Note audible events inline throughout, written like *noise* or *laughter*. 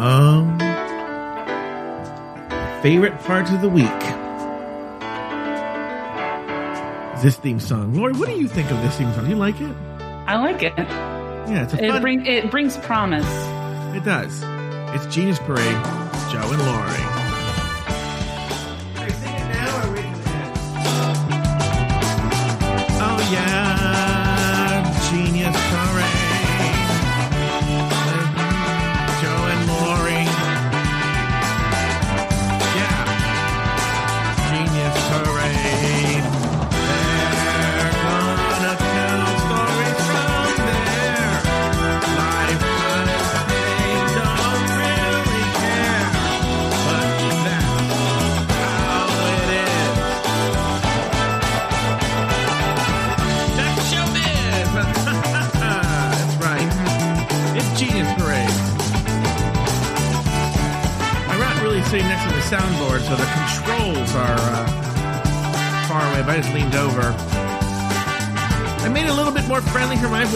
Um, favorite parts of the week. This theme song, Lauri. What do you think of this theme song? Do you like it? I like it. Yeah, it's a It fun. bring it brings promise. it does. It's Genius Parade. Joe and Lauri.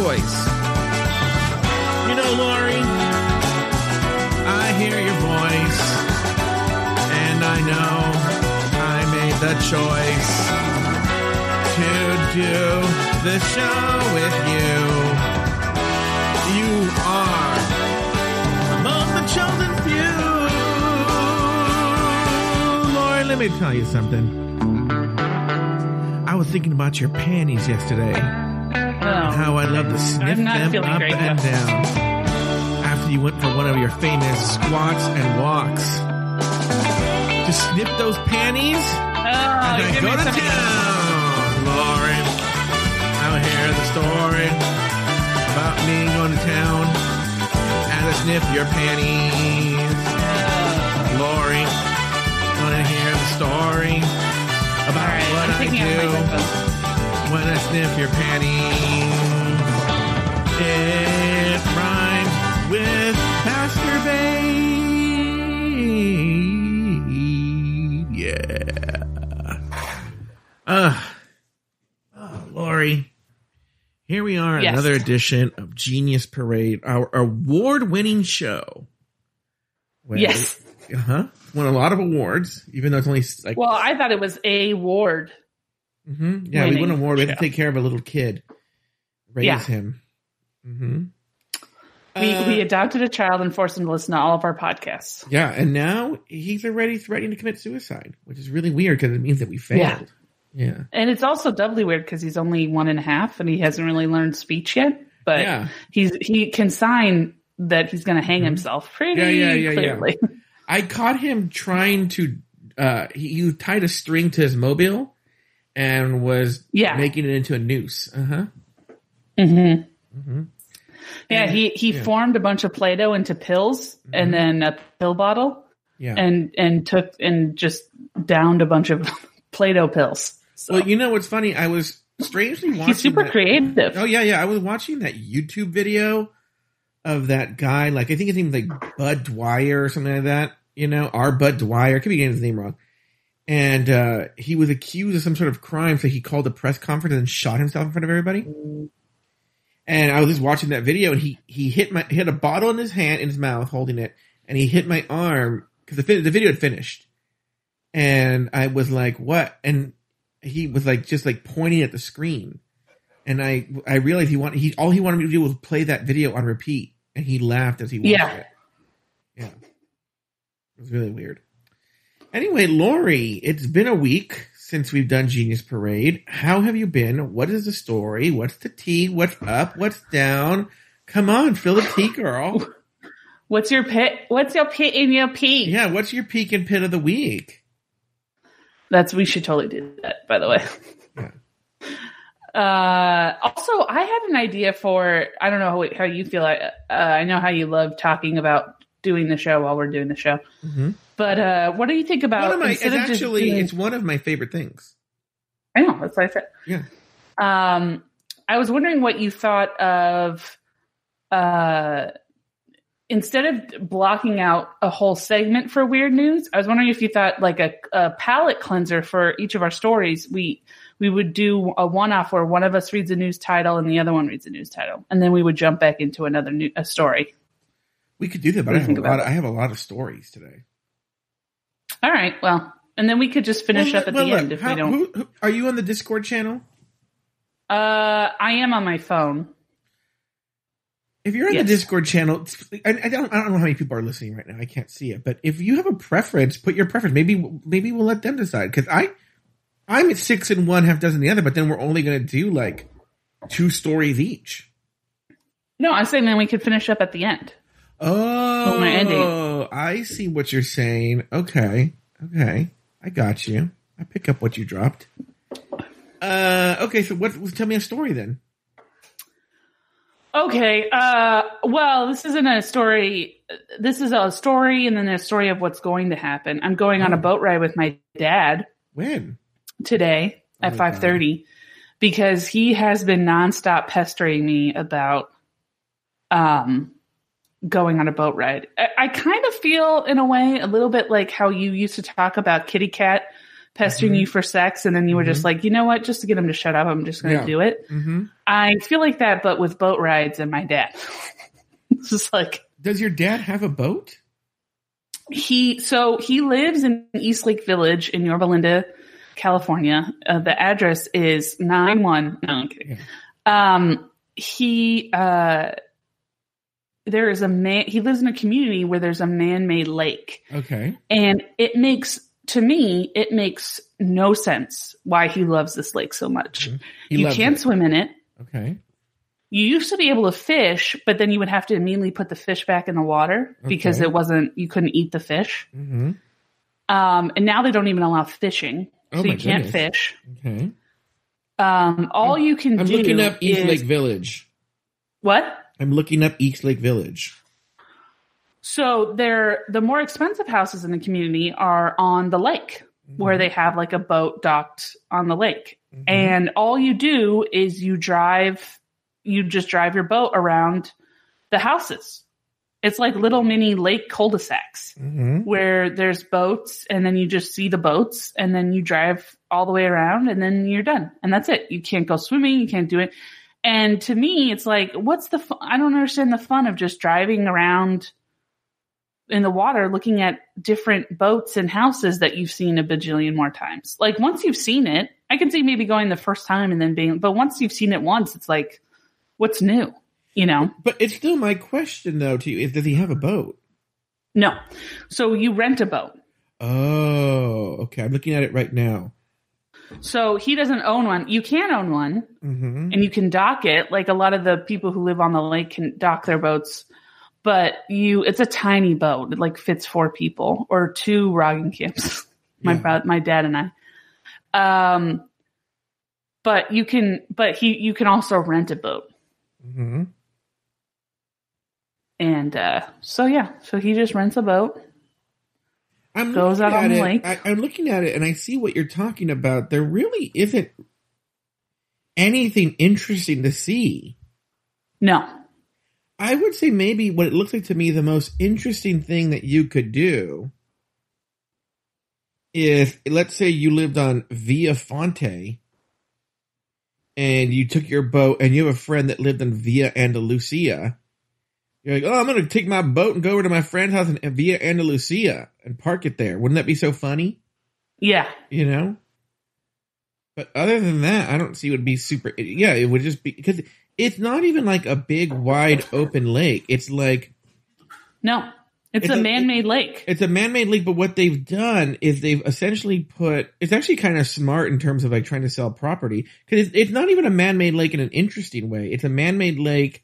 Voice. You know, Lauri, I hear your voice, and I know I made the choice to do the show with you. You are among the chosen few. Lauri, let me tell you something. I was thinking about your panties yesterday. How I love to sniff them up and down. After you went for one of your famous squats and walks. To snip those panties Oh, and give go to town. Lauren, I'll hear the story about me going to town and I sniff your panties. Lauri, gonna hear the story about right, what I'm I taking out my do. When I sniff your panties. It rhymes with Pastor Babe. Yeah. Uh, oh, Lauri. Here we are, Yes. another edition of Genius Parade, our award-winning show. Yes. Uh-huh. Won a lot of awards, even though it's only like Well, I thought it was a ward. Hmm Yeah, we won winning an award. We had to take care of a little kid, raise Yeah. him. hmm We, Uh, we adopted a child and forced him to listen to all of our podcasts. yeah, and now he's already threatening to commit suicide, which is really weird because it means that we failed. Yeah, And it's also doubly weird because he's only one and a half and he hasn't really learned speech yet. But Yeah. he's he can sign that he's going to hang himself pretty Yeah, yeah, yeah, yeah. clearly. *laughs* I caught him trying to. Uh, he, he tied a string to his mobile and was Yeah. making it into a noose. Uh huh. Mm-hmm. Yeah, And- he he yeah. Mm-hmm. formed a bunch of Play-Doh into pills and then a pill bottle Yeah. and and took and just downed a bunch of *laughs* Play-Doh pills. So well, you know what's funny? I was strangely watching. he's super that- creative. Oh yeah, yeah. I was watching that YouTube video of that guy. Like I think his name was like Bud Dwyer or something like that. You know, our Bud Dwyer. I could be getting his name wrong. And uh, he was accused of some sort of crime, so he called a press conference and shot himself in front of everybody. And I was just watching that video, and he he hit my he had a bottle in his hand in his mouth, holding it, and he hit my arm because the the video had finished, and I was like, "What?" And he was like just like pointing at the screen and I I realized he wanted he all he wanted me to do was play that video on repeat, and he laughed as he watched Yeah. it. Yeah, it was really weird. Anyway, Lauri, it's been a week since we've done Genius Parade. How have you been? What is the story? What's the tea? What's up? What's down? Come on, fill the tea, girl. *laughs* What's your pit? What's your pit in your peak? Yeah, what's your peak and pit of the week? That's we should totally do that. By the way. *laughs* Yeah. Uh, also, I had an idea for I don't know how, how you feel. I uh, I know how you love talking about doing the show while we're doing the show. Mm-hmm. But uh, what do you think about? One of my, it's actually, doing- it's one of my favorite things. I know that's what I said. Yeah. Um, I was wondering what you thought of. Uh, instead of blocking out a whole segment for weird news, I was wondering if you thought like a, a palette cleanser for each of our stories. We we would do a one off where one of us reads a news title and the other one reads a news title, and then we would jump back into another new a story. We could do that, but I have a lot. I have a lot of stories today. All right. Well, and then we could just finish Well, up at well, the look, end if how- we don't. who- who- are you on the Discord channel? Uh, I am on my phone. If you're on Yes. the Discord channel, I, I don't. I don't know how many people are listening right now. I can't see it, but if you have a preference, put your preference. Maybe maybe we'll let them decide. Because I, I'm at six and one, half dozen the other. But then we're only going to do like two stories each. No, I'm saying then we could finish up at the end. Oh, my ending. I see what you're saying. Okay, okay, I got you. I pick up what you dropped. Uh, okay. So what? Tell me a story then. Okay. Uh, well, this isn't a story. This is a story, and then a story of what's going to happen. I'm going on a Oh. boat ride with my dad When? today Oh at my five thirty because he has been nonstop pestering me about um going on a boat ride. I, I kind of feel in a way a little bit like how you used to talk about kitty cat pestering Mhm. you for sex and then you were just Mhm. like, you know what, just to get him to shut up, I'm just gonna Yeah. do it. Mm-hmm. I feel like that but with boat rides and my dad. *laughs* it's just like Does your dad have a boat? he so he lives in East Lake Village in Yorba Linda, California. Uh, the address is nine one. No, I'm kidding. Um, he uh, there is a man. He lives in a community where there's a man-made lake, Okay. and it makes to me it makes no sense why he loves this lake so much. Mhm. You can't it. swim in it. Okay. You used to be able to fish, but then you would have to immediately put the fish back in the water because it wasn't. You couldn't eat the fish. Mm-hmm. Um, and now they don't even allow fishing, Oh so you can't goodness. fish. Okay. Um, all you can I'm do looking up East is Lake Village. what? I'm looking up East Lake Village. So they're the more expensive houses in the community are on the lake, where they have like a boat docked on the lake, Mhm. and all you do is you drive, you just drive your boat around the houses. It's like little mini lake cul-de-sacs. Mhm. where there's boats and then you just see the boats and then you drive all the way around and then you're done and that's it you can't go swimming you can't do it and to me it's like what's the fun? i don't understand the fun of just driving around in the water looking at different boats and houses that you've seen a bajillion more times like once you've seen it i can see maybe going the first time and then being but once you've seen it once it's like what's new you know But it's still my question though to you: is does he have a boat? no so you rent a boat Oh, okay. I'm looking at it right now. So he doesn't own one. You can own one Mm-hmm. and you can dock it. Like a lot of the people who live on the lake can dock their boats, but you, it's a tiny boat. It like fits four people or two Roggenkamps. *laughs* my Yeah. bro- my dad and I. Um, but you can, but he, you can also rent a boat. Mm-hmm. And, uh, so yeah, so he just rents a boat. I'm Goes looking out on at the it- lake. I, I'm looking at it and I see what you're talking about. There really isn't anything interesting to see. No. I would say maybe what it looks like to me the most interesting thing that you could do is let's say you lived on Via Fonte and you took your boat and you have a friend that lived on Via Andalusia. You're like, oh, I'm going to take my boat and go over to my friend's house in Via Andalusia and park it there. Wouldn't that be so funny? Yeah. You know? But other than that, I don't see it would be super. Yeah, it would just be because it's not even like a big, wide open lake. It's like No. It's, It's a, a- man-made lake. it's a man-made lake. But what they've done is they've essentially put. It's actually kind of smart in terms of like trying to sell property because it's, it's not even a man-made lake in an interesting way. It's a man-made lake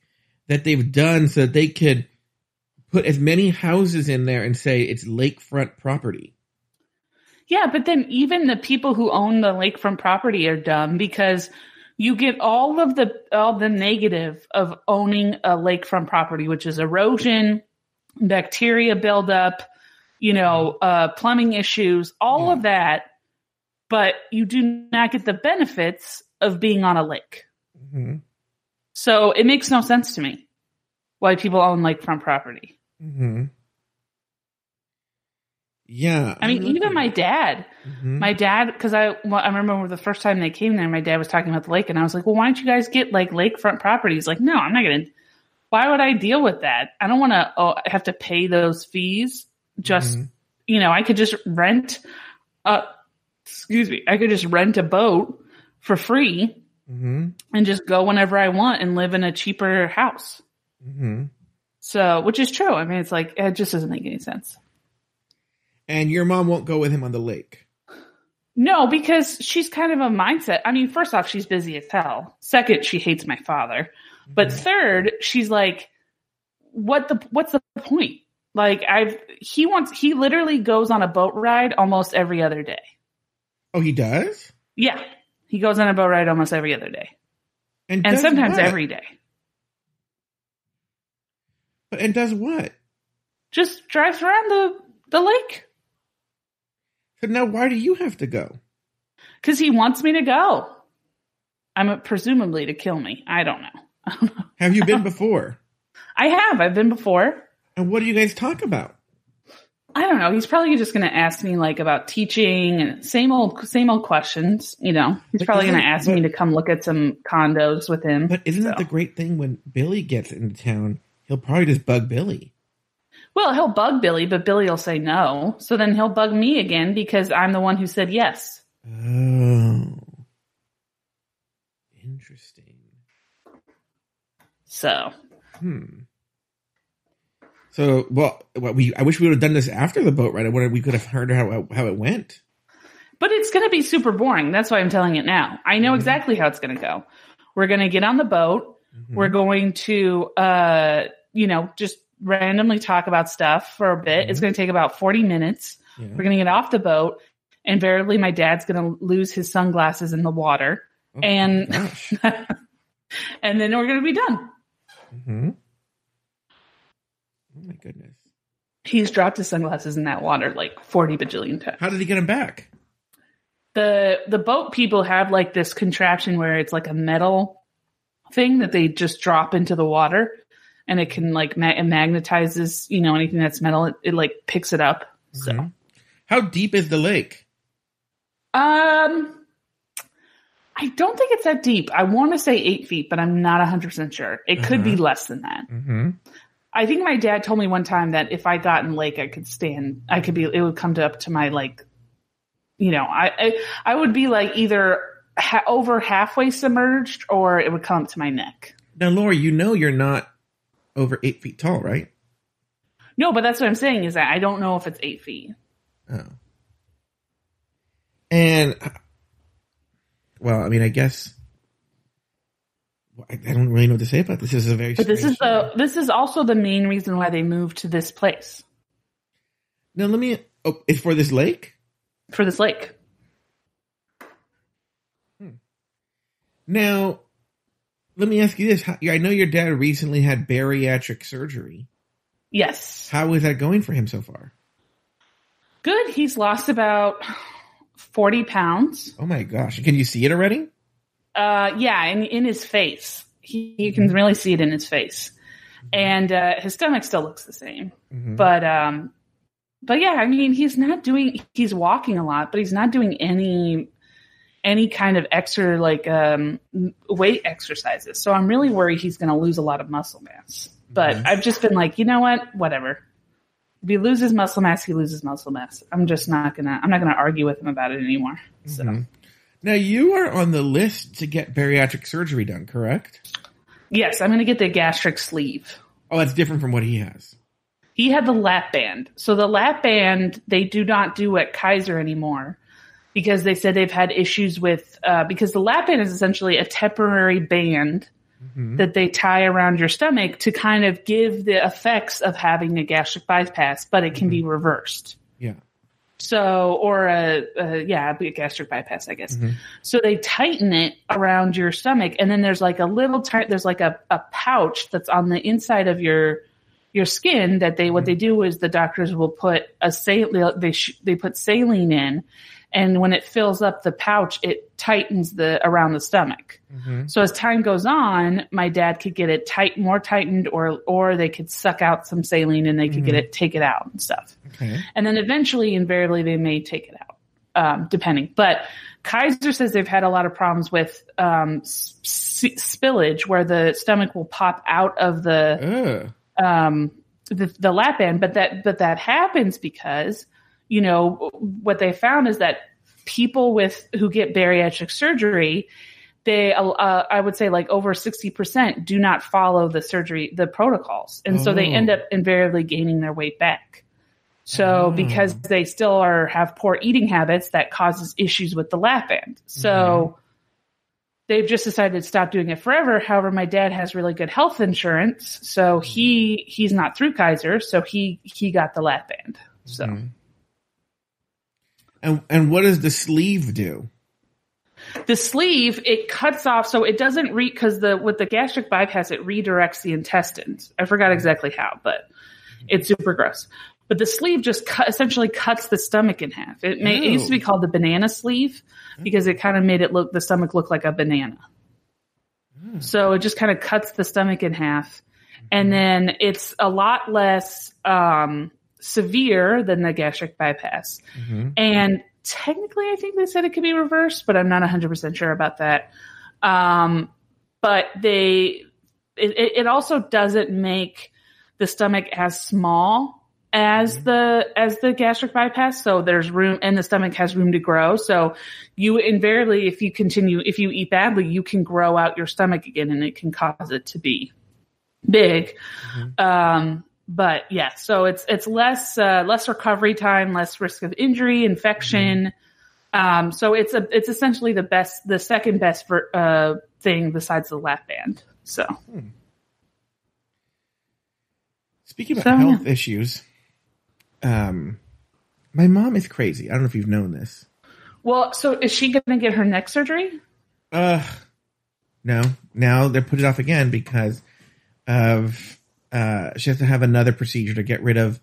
that they've done so that they could put as many houses in there and say it's lakefront property. Yeah, but then even the people who own the lakefront property are dumb because you get all of the all the negative of owning a lakefront property, which is erosion, bacteria buildup, you know, uh, plumbing issues, all Yeah. of that. But you do not get the benefits of being on a lake. hmm So it makes no sense to me why people own lakefront property. hmm Yeah, I mean, even my dad, Mhm. My dad, because I well, I remember the first time they came there, my dad was talking about the lake, and I was like, "Well, why don't you guys get like lakefront properties?" Like, no, I'm not gonna, why would I deal with that? I don't want to oh, have to pay those fees. Just Mhm. you know, I could just rent. Uh, excuse me, I could just rent a boat for free hmm and just go whenever I want and live in a cheaper house. hmm So, which is true. I mean, it's like it just doesn't make any sense. And your mom won't go with him on the lake. No, because she's kind of a mindset. I mean, first off, she's busy as hell. Second, she hates my father. But Mhm. third, she's like, what the what's the point? Like I've he wants he literally goes on a boat ride almost every other day. oh, he does, Yeah. He goes on a boat ride almost every other day. and And sometimes what? every day. And does what? Just drives around the the lake So now, why do you have to go? cuz he wants me to go. I'm presumably to kill me. I don't know. *laughs* Have you been before? I have. I've been before. And what do you guys talk about? I don't know. He's probably just going to ask me like about teaching and same old, same old questions. You know, he's But probably going to ask me to come look at some condos with him. But isn't that the great thing when Billy gets into town? He'll probably just bug Billy. well, he'll bug Billy, but Billy will say no. So then he'll bug me again because I'm the one who said yes. Oh, interesting. So Hmm. So, well, what we I wish we would have done this after the boat ride. I wonder we could have heard how how it went. But it's going to be super boring. That's why I'm telling it now. I know Mhm. exactly how it's going to go. We're going to get on the boat. Mhm. We're going to, uh, you know, just randomly talk about stuff for a bit. It's Mhm. going to take about 40 minutes. Yeah. We're going to get off the boat. Invariably, my dad's going to lose his sunglasses in the water. Oh, and- *laughs* and then we're going to be done. Oh my goodness! He's dropped his sunglasses in that water like 40 bajillion times. How did he get them back? the the boat people have like this contraption where it's like a metal thing that they just drop into the water and it can like ma- it magnetizes you know anything that's metal it, it like picks it up so Mhm. How deep is the lake? um i don't think it's that deep i want to say eight feet but i'm not 100% sure it could be Uh-huh. less than that Mm-hmm. I think my dad told me one time that if i got in lake i could stand i could be it would come to up to my like you know i i, I would be like either ha- over halfway submerged or it would come up to my neck Now, Laura, you know you're not over eight feet tall, right? no but that's what i'm saying is that i don't know if it's eight feet Oh. And well, I mean, I guess I, I don't really know what to say about this. This is a very. but this is the this is also the main reason why they moved to this place Now let me. Oh, it's for this lake. for this lake hmm. Now, let me ask you this: I know your dad recently had bariatric surgery. yes How is that going for him so far? good he's lost about 40 pounds Oh my gosh! Can you see it already? Uh, yeah, in in his face, he, you can really see it in his face, and uh, his stomach still looks the same. Mhm. But um, but yeah, I mean, he's not doing. He's walking a lot, but he's not doing any any kind of extra like um weight exercises. So I'm really worried he's going to lose a lot of muscle mass. But Mhm. I've just been like, you know what, whatever. If he loses muscle mass, he loses muscle mass. I'm just not gonna. I'm not gonna argue with him about it anymore. So. Mhm. Now you are on the list to get bariatric surgery done, correct? Yes, I'm going to get the gastric sleeve. Oh, that's different from what he has. He had the lap band. So the lap band they do not do at Kaiser anymore because they said they've had issues with uh, because the lap band is essentially a temporary band Mhm. that they tie around your stomach to kind of give the effects of having a gastric bypass, but it can be reversed. Yeah. So, or a, a yeah, a gastric bypass, I guess. Mhm. So they tighten it around your stomach, and then there's like a little tight. There's like a, a pouch that's on the inside of your your skin that they what they do is the doctors will put a saline they sh- they put saline in, and when it fills up the pouch, it tightens the around the stomach. Mhm. So as time goes on, my dad could get it tight, more tightened, or or they could suck out some saline and they could get Mhm. it, take it out and stuff. Okay. And then eventually, invariably, they may take it out. um, depending. But Kaiser says they've had a lot of problems with um, s- spillage, where the stomach will pop out of the um, the, the lap band, but that but that happens because you know what they found is that people with who get bariatric surgery, they uh, I would say like over sixty percent do not follow the surgery the protocols, and so they Oh. end up invariably gaining their weight back. So Oh. because they still are have poor eating habits, that causes issues with the lap band. So they've just decided to stop doing it forever. However, my dad has really good health insurance, so he he's not through Kaiser, so he he got the lap band. So Mhm. And and what does the sleeve do? the sleeve it cuts off, so it doesn't re because the with the gastric bypass it redirects the intestines. I forgot exactly how, but it's super gross. But the sleeve just cut, essentially cuts the stomach in half. It, may, it used to be called the banana sleeve hmm. because it kind of made it look the stomach look like a banana. Hmm. So it just kind of cuts the stomach in half. And hmm. then it's a lot less um, severe than the gastric bypass. Mhm. And technically, I think they said it could be reversed, but I'm not 100% sure about that. Um, but they, it, it it also doesn't make the stomach as small as the as the gastric bypass so there's room and the stomach has room to grow so you invariably if you continue if you eat badly you can grow out your stomach again and it can cause it to be big um but yeah so it's it's less uh, less recovery time less risk of injury infection. Um so it's a it's essentially the best the second best ver- uh thing besides the lap band. So. Speaking about So, health issues, um, my mom is crazy. I don't know if you've known this. well so is she gonna get her neck surgery? Uh, no. Now they're put it off again because of uh, she has to have another procedure to get rid of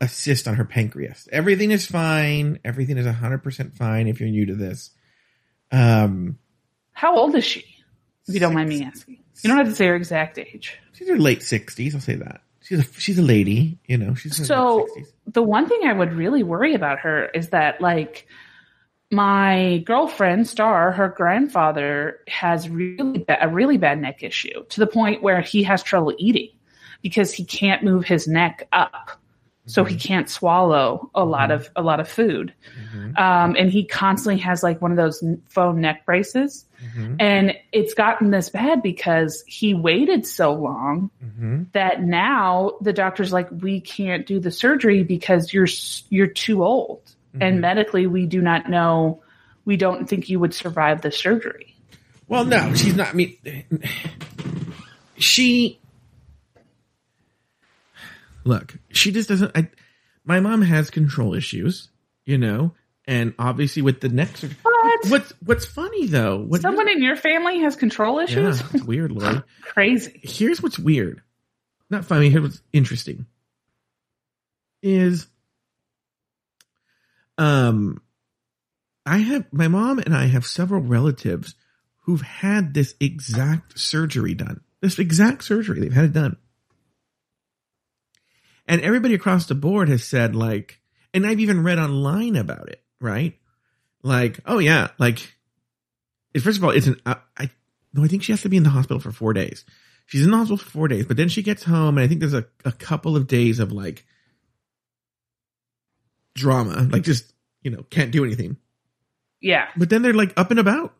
a cyst on her pancreas. Everything is fine. Everything is hundred percent fine. If you're new to this, um, how old is she if you don't mind me asking you don't have to say her exact age she's in her late sixties. I'll say that she's a she's a lady. You know, she's So late 60s. the one thing I would really worry about her is that like my girlfriend Star, her grandfather has really ba- a really bad neck issue to the point where he has trouble eating because he can't move his neck up. So he can't swallow a lot of a lot of food, um, and he constantly has like one of those foam neck braces, Mhm. and it's gotten this bad because he waited so long Mhm. that now the doctor's like we can't do the surgery because you're you're too old and medically we do not know we don't think you would survive the surgery Well, no, she's not. I mean, she. Look, she just doesn't. I, my mom has control issues, you know, and obviously with the next. What? What's What's funny though? What someone in your family has control yeah, issues it's weird, Lauri. *laughs* crazy Here's what's weird. Not funny. Here's what's interesting. Is um, I have my mom and I have several relatives who've had this exact surgery done. This exact surgery. They've had it done. And everybody across the board has said like, and I've even read online about it, right? Like, oh yeah, like, first of all, it's an, I, I, no, I think she has to be in the hospital for four days. She's in the hospital for four days, but then she gets home and I think there's a, a couple of days of like drama, like just, you know, can't do anything. yeah But then they're like up and about.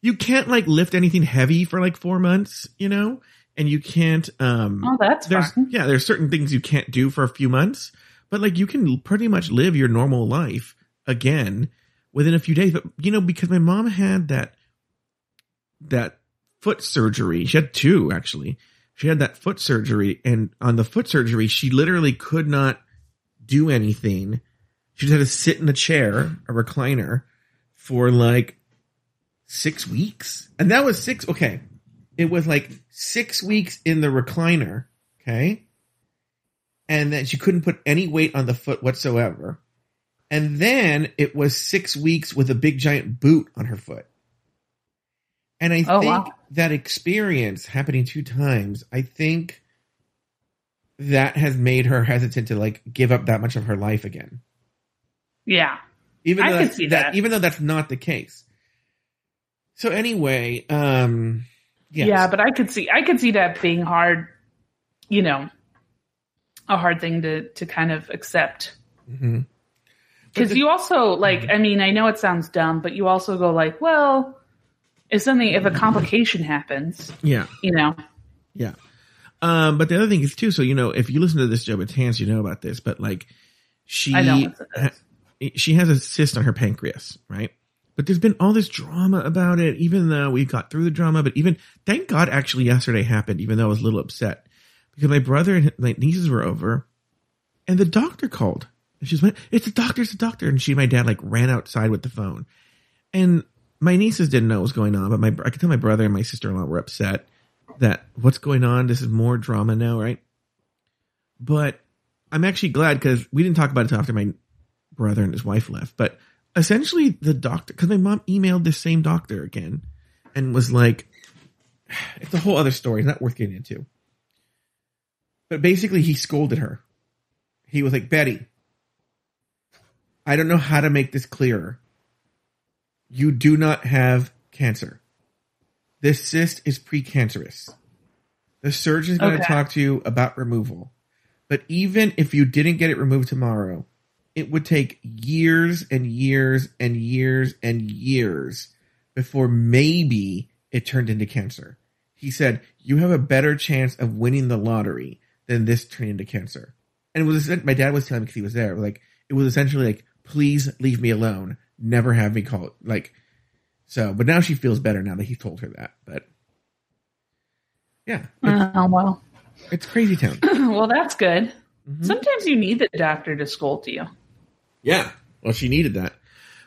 You can't like lift anything heavy for like four months, you know, and you can't. um oh that's There's yeah, there's certain things you can't do for a few months, but like you can pretty much live your normal life again within a few days. But you know, because my mom had that that foot surgery, she had two actually. She had that foot surgery, and on the foot surgery, she literally could not do anything. She just had to sit in a chair, a recliner, for like six weeks. And that was six, okay. It was like six weeks in the recliner, okay? And then she couldn't put any weight on the foot whatsoever. And then it was six weeks with a big giant boot on her foot. And I Oh, think wow. that experience happening two times, I think that has made her hesitant to like give up that much of her life again. yeah Even though that's- see that. even though that's not the case. So anyway, um, yes. Yeah, but I could see I could see that being hard, you know, a hard thing to to kind of accept. Mhm. Because the- you also like, I mean, I know it sounds dumb, but you also go like, well, if something if a complication happens, yeah, you know, yeah. Um, but the other thing is too. So you know, if you listen to this Joe Betance, you know about this. But like, she I don't to this. she has a cyst on her pancreas, right? But there's been all this drama about it, even though we got through the drama. But even thank God, actually, yesterday happened, even though I was a little upset because my brother and my nieces were over, and the doctor called. And she's like, "It's the doctor, it's the doctor," and she and my dad like ran outside with the phone, and my nieces didn't know what was going on, but my I could tell my brother and my sister in law were upset that what's going on. This is more drama now, right? But I'm actually glad because we didn't talk about it until after my brother and his wife left. But essentially, the doctor, because my mom emailed this same doctor again and was like, it's a whole other story. It's not worth getting into. But basically, he scolded her. He was like, Betty, I don't know how to make this clearer. You do not have cancer. This cyst is precancerous. The surgeon's going to Okay. talk to you about removal. But even if you didn't get it removed tomorrow, it would take years and years and years and years before maybe it turned into cancer. He said, You have a better chance of winning the lottery than this turning into cancer. And it was my dad was telling me because he was there, like it was essentially like, please leave me alone. Never have me call it like so, but now she feels better now that he told her that. But yeah, oh well, it's crazy town. *clears throat* well that's good. Mhm. Sometimes you need the doctor to scold you. Yeah. Well, she needed that.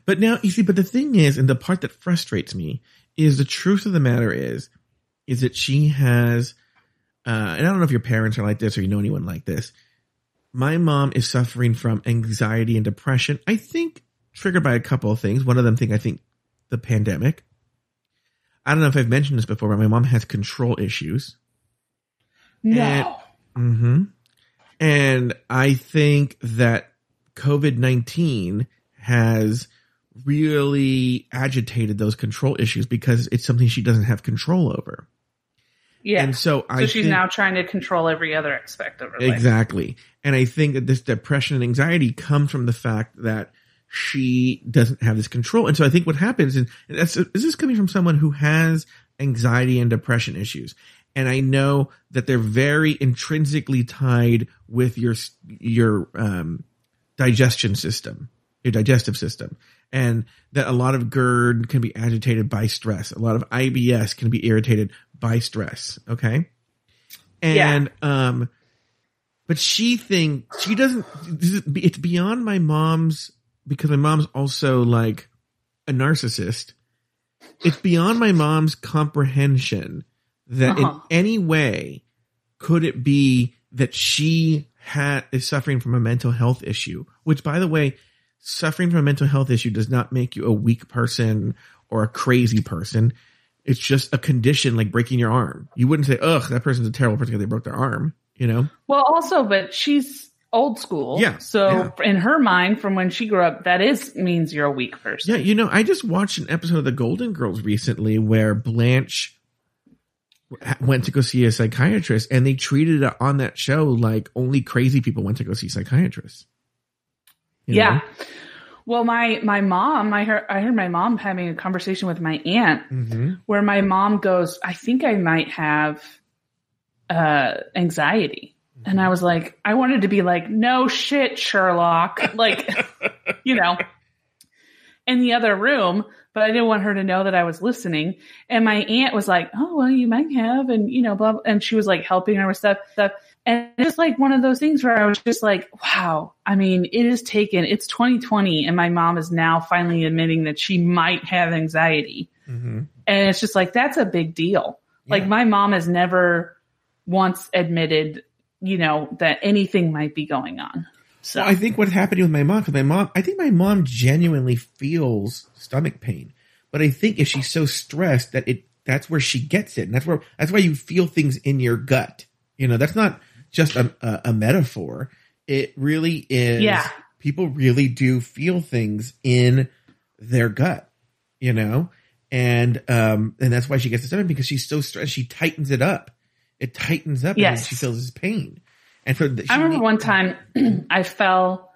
But now, you see, but the thing is, and the part that frustrates me is the truth of the matter is, is that she has, uh, and I don't know if your parents are like this or you know anyone like this. My mom is suffering from anxiety and depression. I think triggered by a couple of things. One of them thing I think the pandemic. I don't know if I've mentioned this before, but my mom has control issues. No. hmm And I think that COVID 19 has really agitated those control issues because it's something she doesn't have control over. yeah. And so I so she's think- now trying to control every other aspect of her life. Exactly. And I think that this depression and anxiety comes from the fact that she doesn't have this control. And so I think what happens, and that's, this is coming from someone who has anxiety and depression issues. And I know that they're very intrinsically tied with your, your, um, digestion system, your digestive system. And that a lot of GERD can be agitated by stress. A lot of IBS can be irritated by stress. Okay. And, um, but she thinks she doesn't, this is, it's beyond my mom's because my mom's also like a narcissist. It's beyond my mom's comprehension that Uh-huh. in any way could it be that she had is suffering from a mental health issue, which by the way, suffering from a mental health issue does not make you a weak person or a crazy person. It's just a condition like breaking your arm. You wouldn't say, ugh, that person's a terrible person because they broke their arm, you know? Well, also, but she's old school. Yeah, So in her mind, from when she grew up, that is means you're a weak person. Yeah, you know, I just watched an episode of The Golden Girls recently where Blanche went to go see a psychiatrist and they treated it on that show like only crazy people went to go see psychiatrists. You know? Yeah. Well, my my mom, I heard I heard my mom having a conversation with my aunt Mhm. where my mom goes, "I think I might have uh anxiety." And I was like, I wanted to be like, "No shit, Sherlock." *laughs* Like, you know, in the other room, but I didn't want her to know that I was listening. And my aunt was like, "Oh, well, you might have," and you know, blah. blah. And she was like helping her with stuff, stuff. And it's like one of those things where I was just like, "Wow." I mean, it is taken. It's 2020, and my mom is now finally admitting that she might have anxiety, Mhm. and it's just like that's a big deal. Like my mom has never once admitted, you know, that anything might be going on. So Well, I think what's happening with my mom, because my mom, I think my mom genuinely feels stomach pain, but I think if she's so stressed that it, that's where she gets it. And that's where, that's why you feel things in your gut. You know, that's not just a, a, a metaphor. It really is Yeah. people really do feel things in their gut, you know, and um, and that's why she gets the stomach because she's so stressed. She tightens it up. It tightens up, Yes. and she feels this pain. And she I remember one time *clears throat* I fell,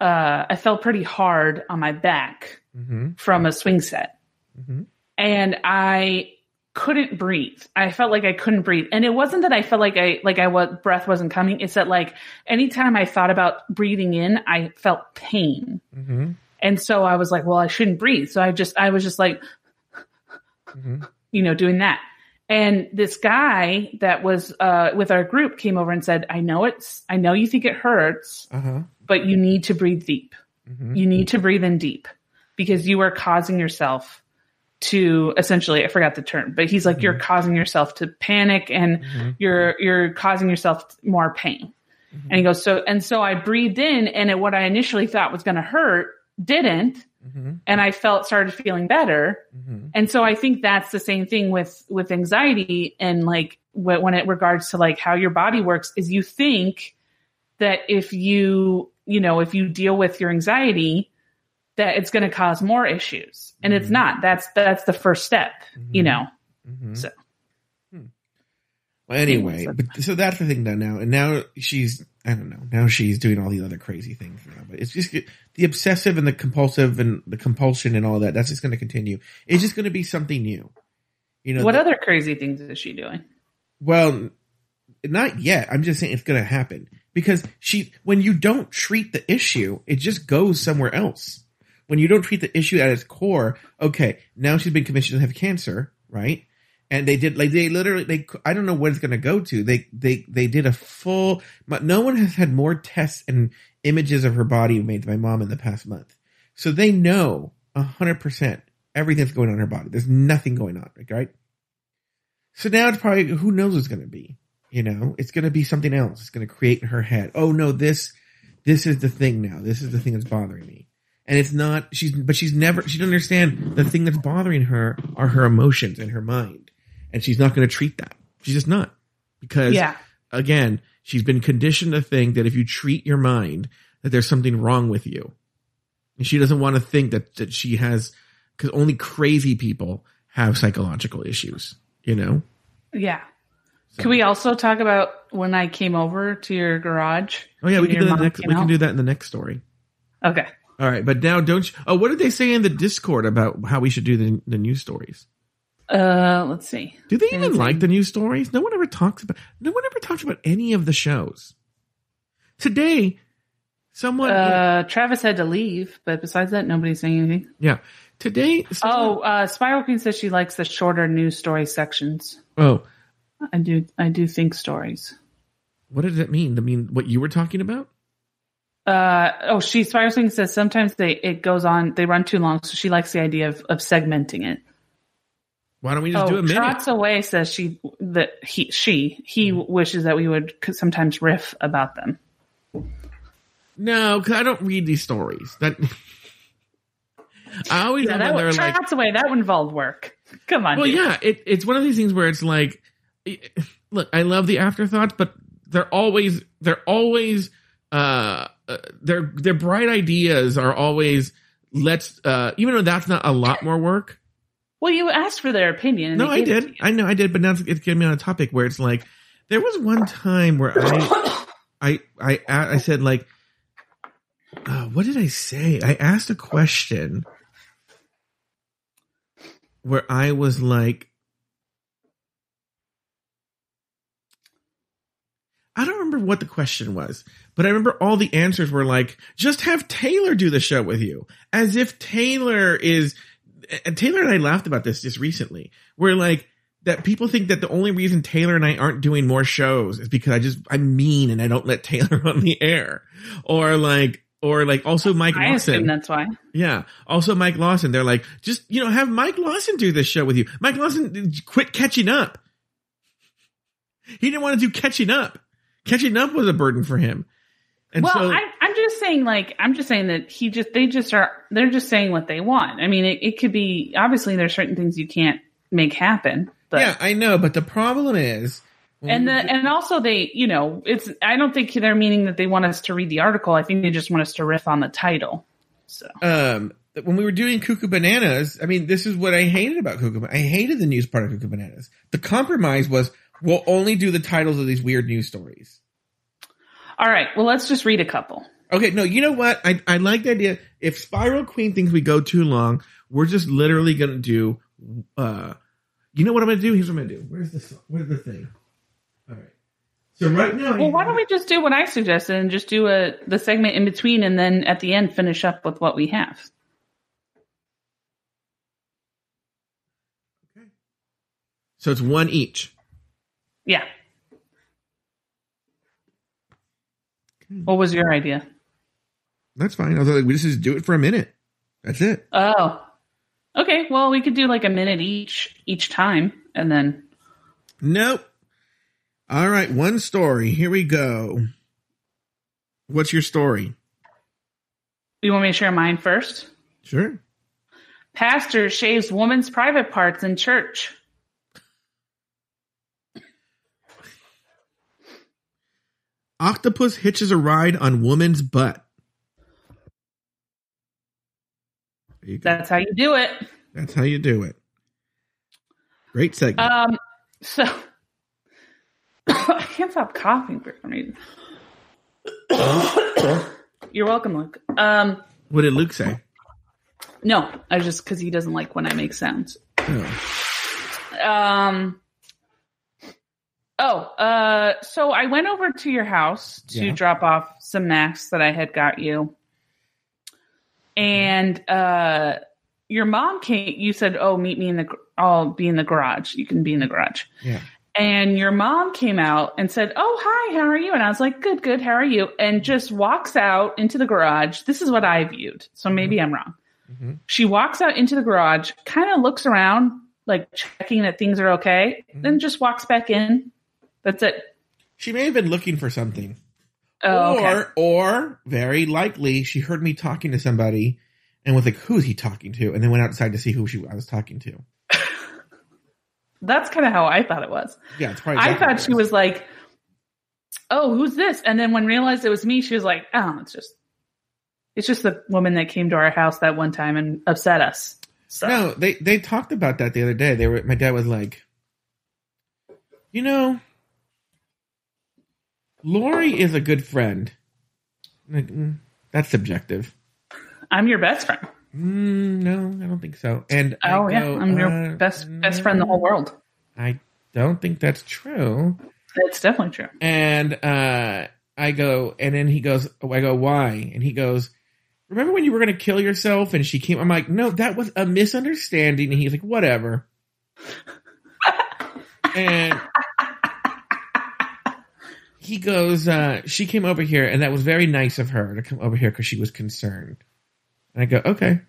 uh, I fell pretty hard on my back Mhm, from a swing set, mhm. and I couldn't breathe. I felt like I couldn't breathe, and it wasn't that I felt like I like I was breath wasn't coming. It's that like anytime I thought about breathing in, I felt pain, Mhm, and so I was like, well, I shouldn't breathe. So I just I was just like, mhm. you know, doing that. And this guy that was uh, with our group came over and said, I know it's, I know you think it hurts, Uh-huh. but you need to breathe deep. Mhm. You need to breathe in deep because you are causing yourself to essentially, I forgot the term, but he's like, you're causing yourself to panic and Mhm. you're, you're causing yourself more pain. And he goes, so, and so I breathed in and what I initially thought was going to hurt didn't. Mhm. And I felt, started feeling better. Mhm. And so I think that's the same thing with with anxiety and like wh- when it regards to like how your body works is you think that if you you know if you deal with your anxiety that it's going to cause more issues and it's Mhm. not that's that's the first step you Mhm. know Mhm. So-. Well, anyway, So- but so that's the thing done now, and now she's I don't know. Now she's doing all these other crazy things now, but it's just the obsessive and the compulsive and the compulsion and all that. That's just going to continue. It's just going to be something new. You know what the- other crazy things is she doing Well, not yet. I'm just saying it's going to happen because she, when you don't treat the issue, it just goes somewhere else. When you don't treat the issue at its core, okay, now she's been commissioned to have cancer, right? And they did, like, they literally, they, I don't know what it's going to go to. They, they, they did a full, no one has had more tests and images of her body made by my mom in the past month. So they know a hundred percent everything's going on in her body. There's nothing going on, right? So now it's probably who knows what's going to be. You know, it's going to be something else. It's going to create in her head. Oh no, this this is the thing now. This is the thing that's bothering me. And it's not she's but she's never she doesn't understand the thing that's bothering her are her emotions and her mind. And she's not going to treat that. She's just not. Because yeah again, she's been conditioned to think that if you treat your mind that there's something wrong with you. And she doesn't want to think that that she has cuz only crazy people have psychological issues, you know? yeah So- can we also talk about when i came over to your garage Oh yeah, we can do that next. We can do that in the next story. okay All right, but now don't. You, oh, what did they say in the Discord about how we should do the the news stories? Uh let's see Do they even like the news stories? No one ever talks about. No one ever talks about any of the shows. Today, someone. uh travis had to leave but besides that nobody's saying anything yeah, today. Oh, uh, Spiral Queen says she likes the shorter news story sections. oh, I do, I do think stories. what does that mean? I mean, what you were talking about? Uh, oh, she Spiral Queen says sometimes they it goes on, they run too long, so she likes the idea of, of segmenting it. Why don't we just oh, do a minute? Trots away says she that he she he wishes that we would sometimes riff about them. No, because I don't read these stories. That *laughs* I always Yeah, that would, they're like, Trots away that would involve work. Come on, Well, dude. yeah, it, it's one of these things where it's like, *laughs* look, I love the afterthoughts, but they're always they're always uh, uh their their bright ideas are always let's uh even though that's not a lot more work. Well, you asked for their opinion. No, I did. I know I did, but now it's, it's getting me on a topic where it's like there was one time where I I I I said like. Uh, what did I say? I asked a question where I was like, I don't remember what the question was, but I remember all the answers were like, just have Taylor do the show with you. As if Taylor is, and Taylor and I laughed about this just recently, where like, that people think that the only reason Taylor and I aren't doing more shows is because I just, I'm mean and I don't let Taylor *laughs* on the air. Or like, or like also Mike I assume Lawson. that's why. Yeah. Also Mike Lawson. They're like, just, you know, have Mike Lawson do this show with you. Mike Lawson quit catching up. He didn't want to do catching up. Catching up was a burden for him. And well, so, I, I'm just saying, like, I'm just saying that he just, they just are, they're just saying what they want. I mean, it, it could be, obviously, there's certain things you can't make happen, but yeah, I know, but the problem is and the and also they you know it's I don't think they're meaning that they want us to read the article. I think they just want us to riff on the title. So um when we were doing Cuckoo Bananas, I mean, this is what I hated about Cuckoo. I hated the news part of Cuckoo Bananas. The compromise was we'll only do the titles of these weird news stories. All right, well, let's just read a couple. Okay, no, you know what? I I like the idea. If Spiral Queen thinks we go too long, we're just literally gonna do. uh You know what I'm gonna do? Here's what I'm gonna do. Where's the where's the thing? All right. So right now, well, why don't we just do what I suggested and just do a the segment in between, and then at the end finish up with what we have. Okay. So it's one each. Yeah. What was your idea? That's fine. I was like, we just do it for a minute. That's it. Oh. Okay. Well, we could do like a minute each each time, and then. Nope. All right, one story. Here we go. What's your story? You want me to share mine first? Sure. Pastor shaves woman's private parts in church. Octopus hitches a ride on woman's butt. That's how you do it. That's how you do it. Great segment. Um, so *coughs* I can't stop coughing for some reason. *coughs* You're welcome, Luke. Um, what did Luke say? No, I just because he doesn't like when I make sounds. Oh. Um. Oh, uh, so I went over to your house to Yeah. drop off some masks that I had got you, and uh, your mom came. You said, "Oh, meet me in the. I'll be in the garage. You can be in the garage." Yeah. And your mom came out and said, "Oh, hi, how are you?" And I was like, "Good, good. How are you?" And just walks out into the garage. This is what I viewed, so maybe I'm wrong. Mhm. She walks out into the garage, kind of looks around, like checking that things are okay, then just walks back in. That's it. She may have been looking for something. Oh, or, okay. or very likely, she heard me talking to somebody and was like, "Who's he talking to?" And then went outside to see who she I was talking to. *laughs* That's kind of how I thought it was. Yeah, it's probably. I thought she was like, "Oh, who's this?" And then when realized it was me, she was like, "Oh, it's just, it's just the woman that came to our house that one time and upset us." So No, they they talked about that the other day. They were my dad was like, you know, Lauri is a good friend. Like, mm, that's subjective. I'm your best friend. Mm, no, I don't think so. And I Oh yeah, go, I'm your uh, best best friend in the whole world. I don't think that's true. It's definitely true. And uh, I go, and then he goes, oh, I go, why? And he goes, remember when you were going to kill yourself? And she came, I'm like, no, that was a misunderstanding. And he's like, whatever. *laughs* and he goes, uh, she came over here, and that was very nice of her to come over here because she was concerned. And I go, okay.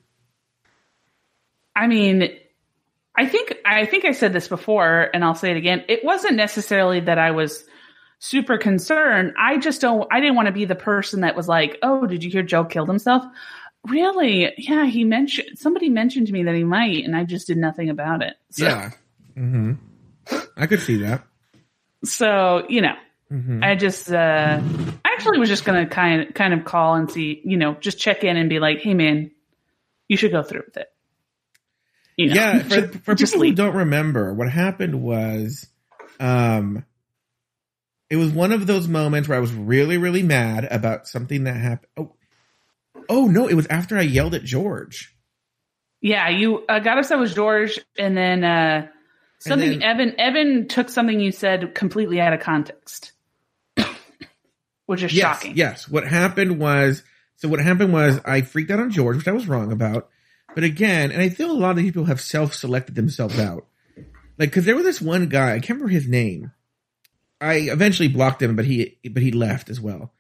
I mean, I think I think I said this before, and I'll say it again. It wasn't necessarily that I was super concerned. I just don't. I didn't want to be the person that was like, "Oh, did you hear Joe killed himself?" Really? Yeah, he mentioned somebody mentioned to me that he might, and I just did nothing about it. So, Yeah. hmm I could see that. So you know, hmm I just uh, I actually was just gonna kind of kind of call and see, you know, just check in and be like, "Hey, man, you should go through with it." You know, Yeah, *laughs* for, for just people who leave. don't remember, what happened was, um, it was one of those moments where I was really, really mad about something that happened. Oh, oh no, it was after I yelled at George. Yeah, you uh, got upset with George, and then uh, something then- Evan Evan took something you said completely out of context, which is Yes, shocking. yes. What happened was, so what happened was I freaked out on George, which I was wrong about. But again, and I feel a lot of these people have self-selected themselves out. Like, cause there was this one guy, I can't remember his name. I eventually blocked him, but he, but he left as well.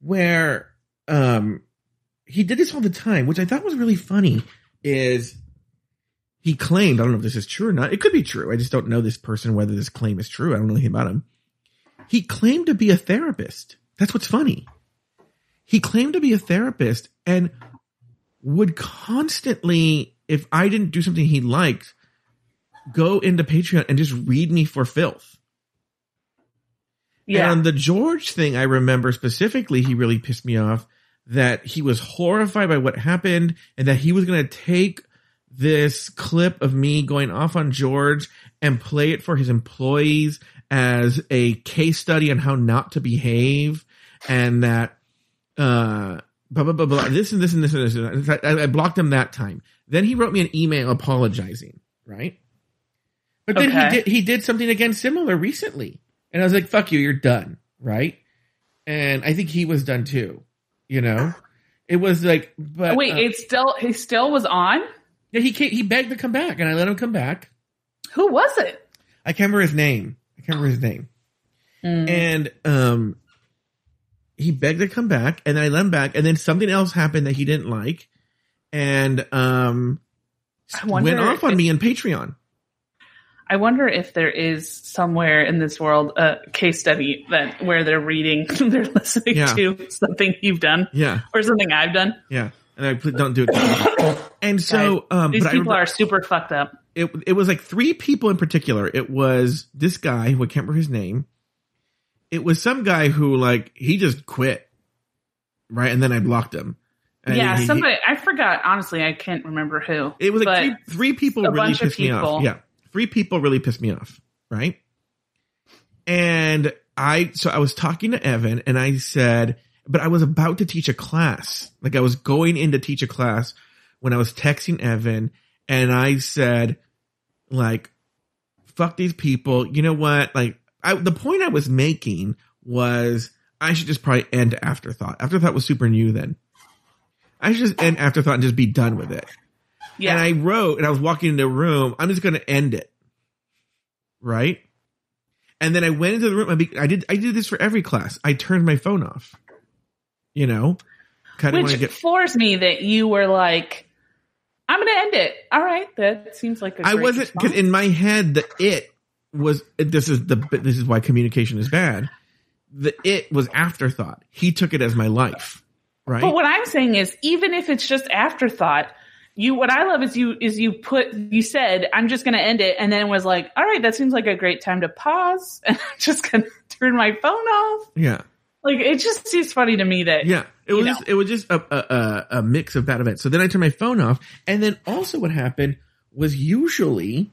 Where, um, he did this all the time, which I thought was really funny is he claimed, I don't know if this is true or not. It could be true. I just don't know this person, whether this claim is true. I don't know anything about him. He claimed to be a therapist. That's what's funny. He claimed to be a therapist and would constantly, if I didn't do something he liked, go into Patreon and just read me for filth. Yeah. And the George thing, I remember specifically, he really pissed me off that he was horrified by what happened and that he was going to take this clip of me going off on George and play it for his employees as a case study on how not to behave and that, uh, blah, blah, blah, blah, this and this and this and this. And this. I, I blocked him that time. Then he wrote me an email apologizing, right? But then Okay. he did, he did something again similar recently. And I was like, fuck you, you're done, right? And I think he was done too, you know? It was like, but Wait, uh, it still he still was on. yeah, he came, he begged to come back, and I let him come back. Who was it? I can't remember his name. I can't remember his name. Mm. And um, he begged to come back, and then I let him back, and then something else happened that he didn't like, and um, went off on it- me in Patreon. I wonder if there is somewhere in this world a case study that where they're reading, *laughs* they're listening Yeah. to something you've done Yeah, or something I've done. yeah. And I put, don't do it. *coughs* and so, um, These but I people remember- are super fucked up. it it was like three people in particular. It was this guy who I can't remember his name. It was some guy who like he just quit, right? And then I blocked him. And yeah, he- somebody I forgot. Honestly, I can't remember who. it was like three, three people a really bunch of pissed me off. Yeah, three people really pissed me off, right? And I so I was talking to Evan, and I said, but I was about to teach a class, like I was going in to teach a class when I was texting Evan, and I said, like, fuck these people. You know what? Like, I, the point I was making was I should just probably end Afterthought. Afterthought was super new then. I should just end Afterthought and just be done with it. yeah, And I wrote, and I was walking into a room. I'm just going to end it, right? And then I went into the room. I, be, I did. I did this for every class. I turned my phone off. You know, kind of which get. floors me that you were like, "I'm going to end it." All right, that seems like a I great wasn't because in my head the it was. This is the. This is why communication is bad. The it was afterthought. He took it as my life, right? But what I'm saying is, even if it's just afterthought, you what I love is you is you put you said I'm just going to end it, and then was like, all right, that seems like a great time to pause, *laughs* and I'm just going to turn my phone off. yeah. Like it just seems funny to me that Yeah, it was just, it was just a, a a a mix of bad events. So then I turned my phone off, and then also what happened was usually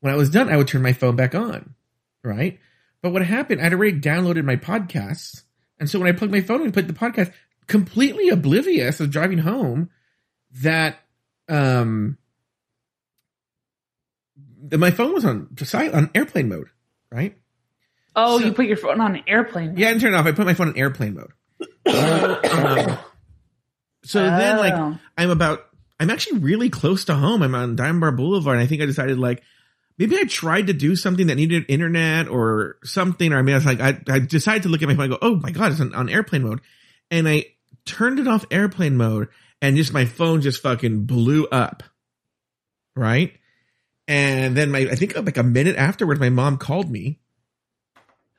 when I was done, I would turn my phone back on, right? But what happened, I'd already downloaded my podcasts, and so when I plugged my phone in and put the podcast, completely oblivious of driving home, that um, that my phone was on on airplane mode, right? oh, So- you put your phone on airplane. Mode. Yeah, I didn't turn it off. I put my phone on airplane mode. Um, *coughs* so then, like, Oh. I'm about, I'm actually really close to home. I'm on Diamond Bar Boulevard. And I think I decided, like, maybe I tried to do something that needed internet or something. Or I mean, I was like, I, I decided to look at my phone and go, oh my God, it's on, on airplane mode. And I turned it off airplane mode and just my phone just fucking blew up. Right. And then my, I think like a minute afterwards, my mom called me.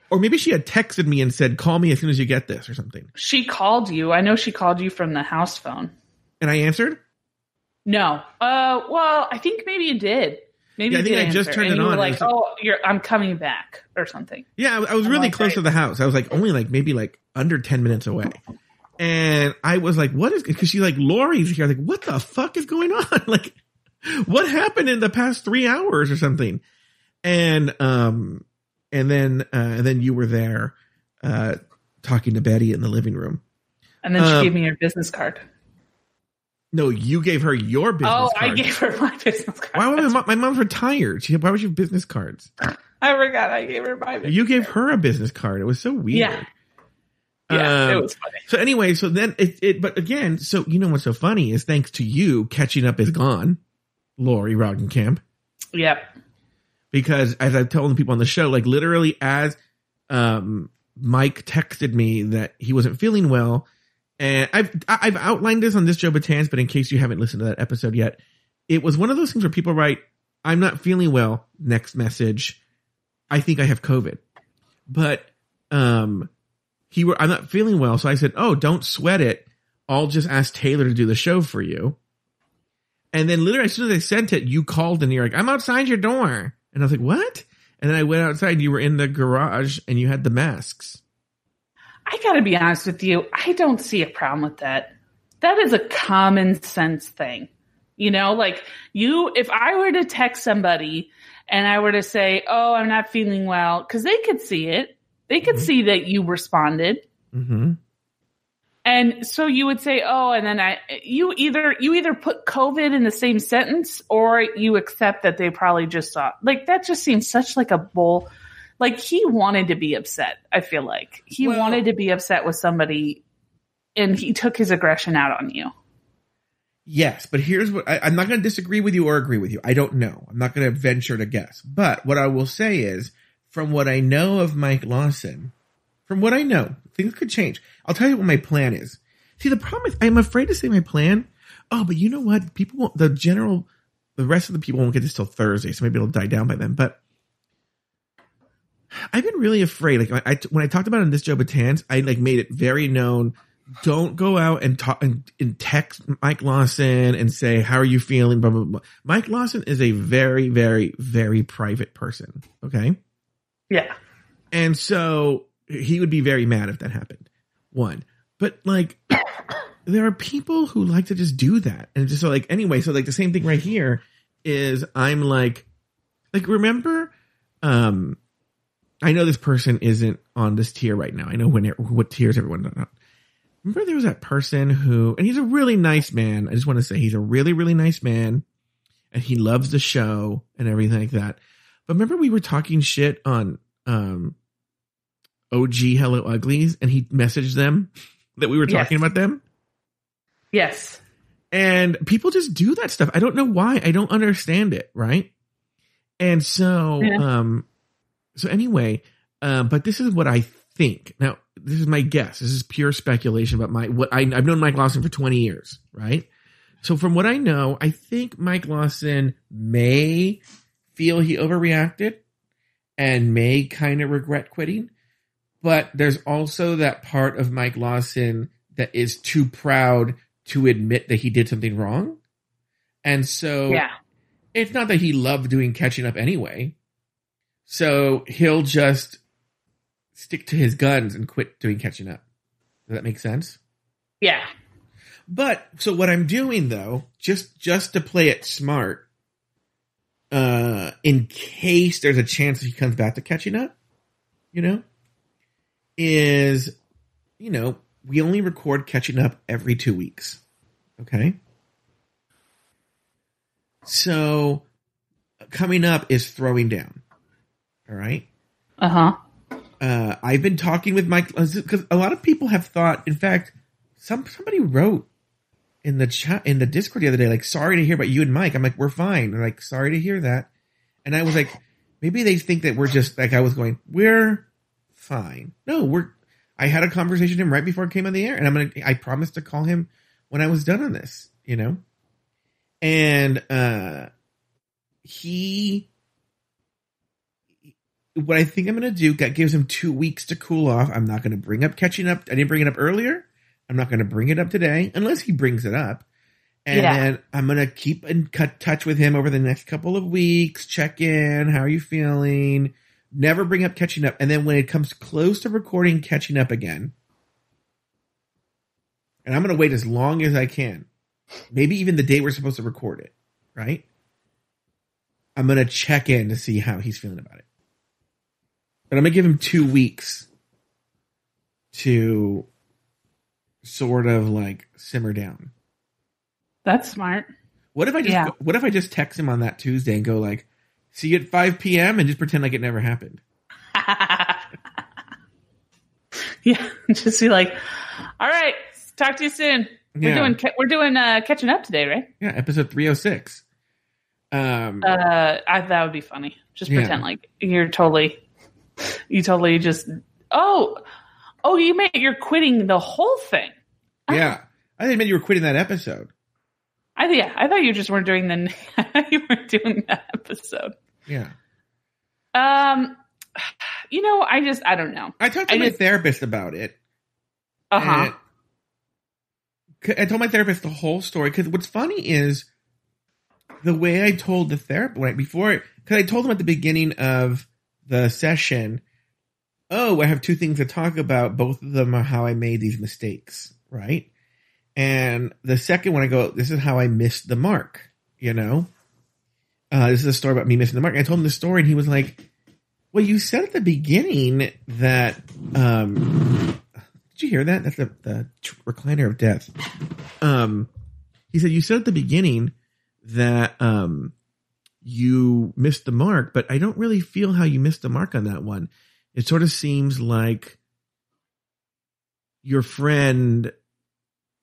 Or maybe she had texted me and said, call me as soon as you get this or something. She called you. I know she called you from the house phone. And I answered. No. Uh. Well, I think maybe you did. Maybe Yeah, I think I just turned it on. Like, oh, you're. I'm coming back or something. Yeah, I I was I'm really close right. to the house. I was like only like maybe like under 10 minutes away. And I was like, what is, cause she's like, Lauri's here. Like, what the fuck is going on? *laughs* Like, what happened in the past three hours or something? And, um, and then, uh, and then you were there, uh, talking to Betty in the living room. And then she Um, gave me your business card. No, you gave her your business Oh, card. I gave her my business card. why would my, mom, my mom's retired? She, why would you have business cards? *laughs* I forgot I gave her my business You gave her a business card. It was so weird. Yeah. Yeah, Um, it was funny. So anyway, so then it, it, but again, so you know what's so funny is thanks to you, catching up is gone, Lauri Roggenkamp, Yep. because as I've told the people on the show, like literally as, um, Mike texted me that he wasn't feeling well, and I've, I've outlined this on this Joe Betance, but in case you haven't listened to that episode yet, it was one of those things where people write, I'm not feeling well. Next message. I think I have COVID, but, um, he were, I'm not feeling well. So I said, Oh, don't sweat it. I'll just ask Taylor to do the show for you. And then literally as soon as I sent it, you called and you're like, I'm outside your door. And I was like, what? And then I went outside you were in the garage and you had the masks. I got to be honest with you. I don't see a problem with that. That is a common sense thing. You know, like you, if I were to text somebody and I were to say, Oh, I'm not feeling well, because they could see it. They could mm-hmm. see that you responded. Mm-hmm. And so you would say, "Oh," and then I, you either you either put COVID in the same sentence, or you accept that they probably just saw. Like that just seems such like a bull. Like he wanted to be upset. I feel like he well, wanted to be upset with somebody, and he took his aggression out on you. Yes, but here's what I, I'm not going to disagree with you or agree with you. I don't know. I'm not going to venture to guess. But what I will say is, from what I know of Mike Lawson, from what I know, things could change. I'll tell you what my plan is. See, the problem is I'm afraid to say my plan. Oh, but you know what? People won't, the general, the rest of the people won't get this till Thursday, so maybe it'll die down by then. But I've been really afraid. Like I, when I talked about in this Joe Betance, I like made it very known. Don't go out and talk and, and text Mike Lawson and say, how are you feeling? Blah, blah, blah. Mike Lawson is a very, very, very private person. Okay. Yeah. And so he would be very mad if that happened. One, but like *coughs* there are people who like to just do that, and just so like anyway. So like the same thing right here is I'm like, like remember, um, I know this person isn't on this tier right now. I know when it, what tiers everyone's on. Remember there was that person who, and he's a really nice man. I just want to say he's a really, really nice man and he loves the show and everything like that. But remember we were talking shit on, um, OG Hello Uglies and he messaged them that we were talking yes. about them? Yes. And people just do that stuff. I don't know why. I don't understand it, right? And so yeah. um so anyway, uh, but this is what I think. Now, this is my guess. This is pure speculation about my what I I've known Mike Lawson for 20 years, right? So from what I know, I think Mike Lawson may feel he overreacted and may kind of regret quitting but there's also that part of Mike Lawson that is too proud to admit that he did something wrong. And so yeah. it's not that he loved doing catching up anyway. So he'll just stick to his guns and quit doing catching up. Does that make sense? Yeah. But so what I'm doing though, just just to play it smart, uh, in case there's a chance he comes back to catching up, you know, is, you know, we only record catching up every two weeks. Okay. So coming up is throwing down. All right. Uh-huh. Uh, I've been talking with Mike because a lot of people have thought. In fact, some somebody wrote in the chat in the Discord the other day, like, "Sorry to hear about you and Mike." I'm like, "We're fine." They're like, "Sorry to hear that," and I was like, maybe they think that we're just like I was going, "We're fine. No, we're. I had a conversation with him right before it came on the air, and I'm gonna. I promised to call him when I was done on this. You know, and uh, he. What I think I'm gonna do that gives him two weeks to cool off. I'm not gonna bring up catching up. I didn't bring it up earlier. I'm not gonna bring it up today unless he brings it up. And yeah. then I'm gonna keep in touch with him over the next couple of weeks. Check in. How are you feeling? never bring up catching up. And then when it comes close to recording catching up again, and I'm going to wait as long as I can, maybe even the day we're supposed to record it, right? I'm going to check in to see how he's feeling about it. But I'm to give him two weeks to sort of like simmer down. That's smart. What if I just yeah. what if I just text him on that Tuesday and go like, See you at 5 p.m. and just pretend like it never happened. *laughs* yeah, *laughs* just be like, all right, talk to you soon. We're yeah. doing we're doing uh, catching up today, right? Yeah, episode 306. Um, uh, I, that would be funny. Just pretend yeah. like you're totally, you totally just. Oh, oh, you meant you're quitting the whole thing. Yeah, I didn't mean you were quitting that episode. I yeah, I thought you just weren't doing the *laughs* you weren't doing that episode. Yeah. Um, you know, I just I don't know. I talked to I my just, therapist about it. Uh huh. I told my therapist the whole story because what's funny is the way I told the therapist right before because I told him at the beginning of the session, oh, I have two things to talk about. Both of them are how I made these mistakes, right? And the second one, I go, this is how I missed the mark, you know? Uh, this is a story about me missing the mark. I told him the story and he was like, well, you said at the beginning that, um, did you hear that? That's the, the recliner of death. Um, he said, you said at the beginning that, um, you missed the mark, but I don't really feel how you missed the mark on that one. It sort of seems like your friend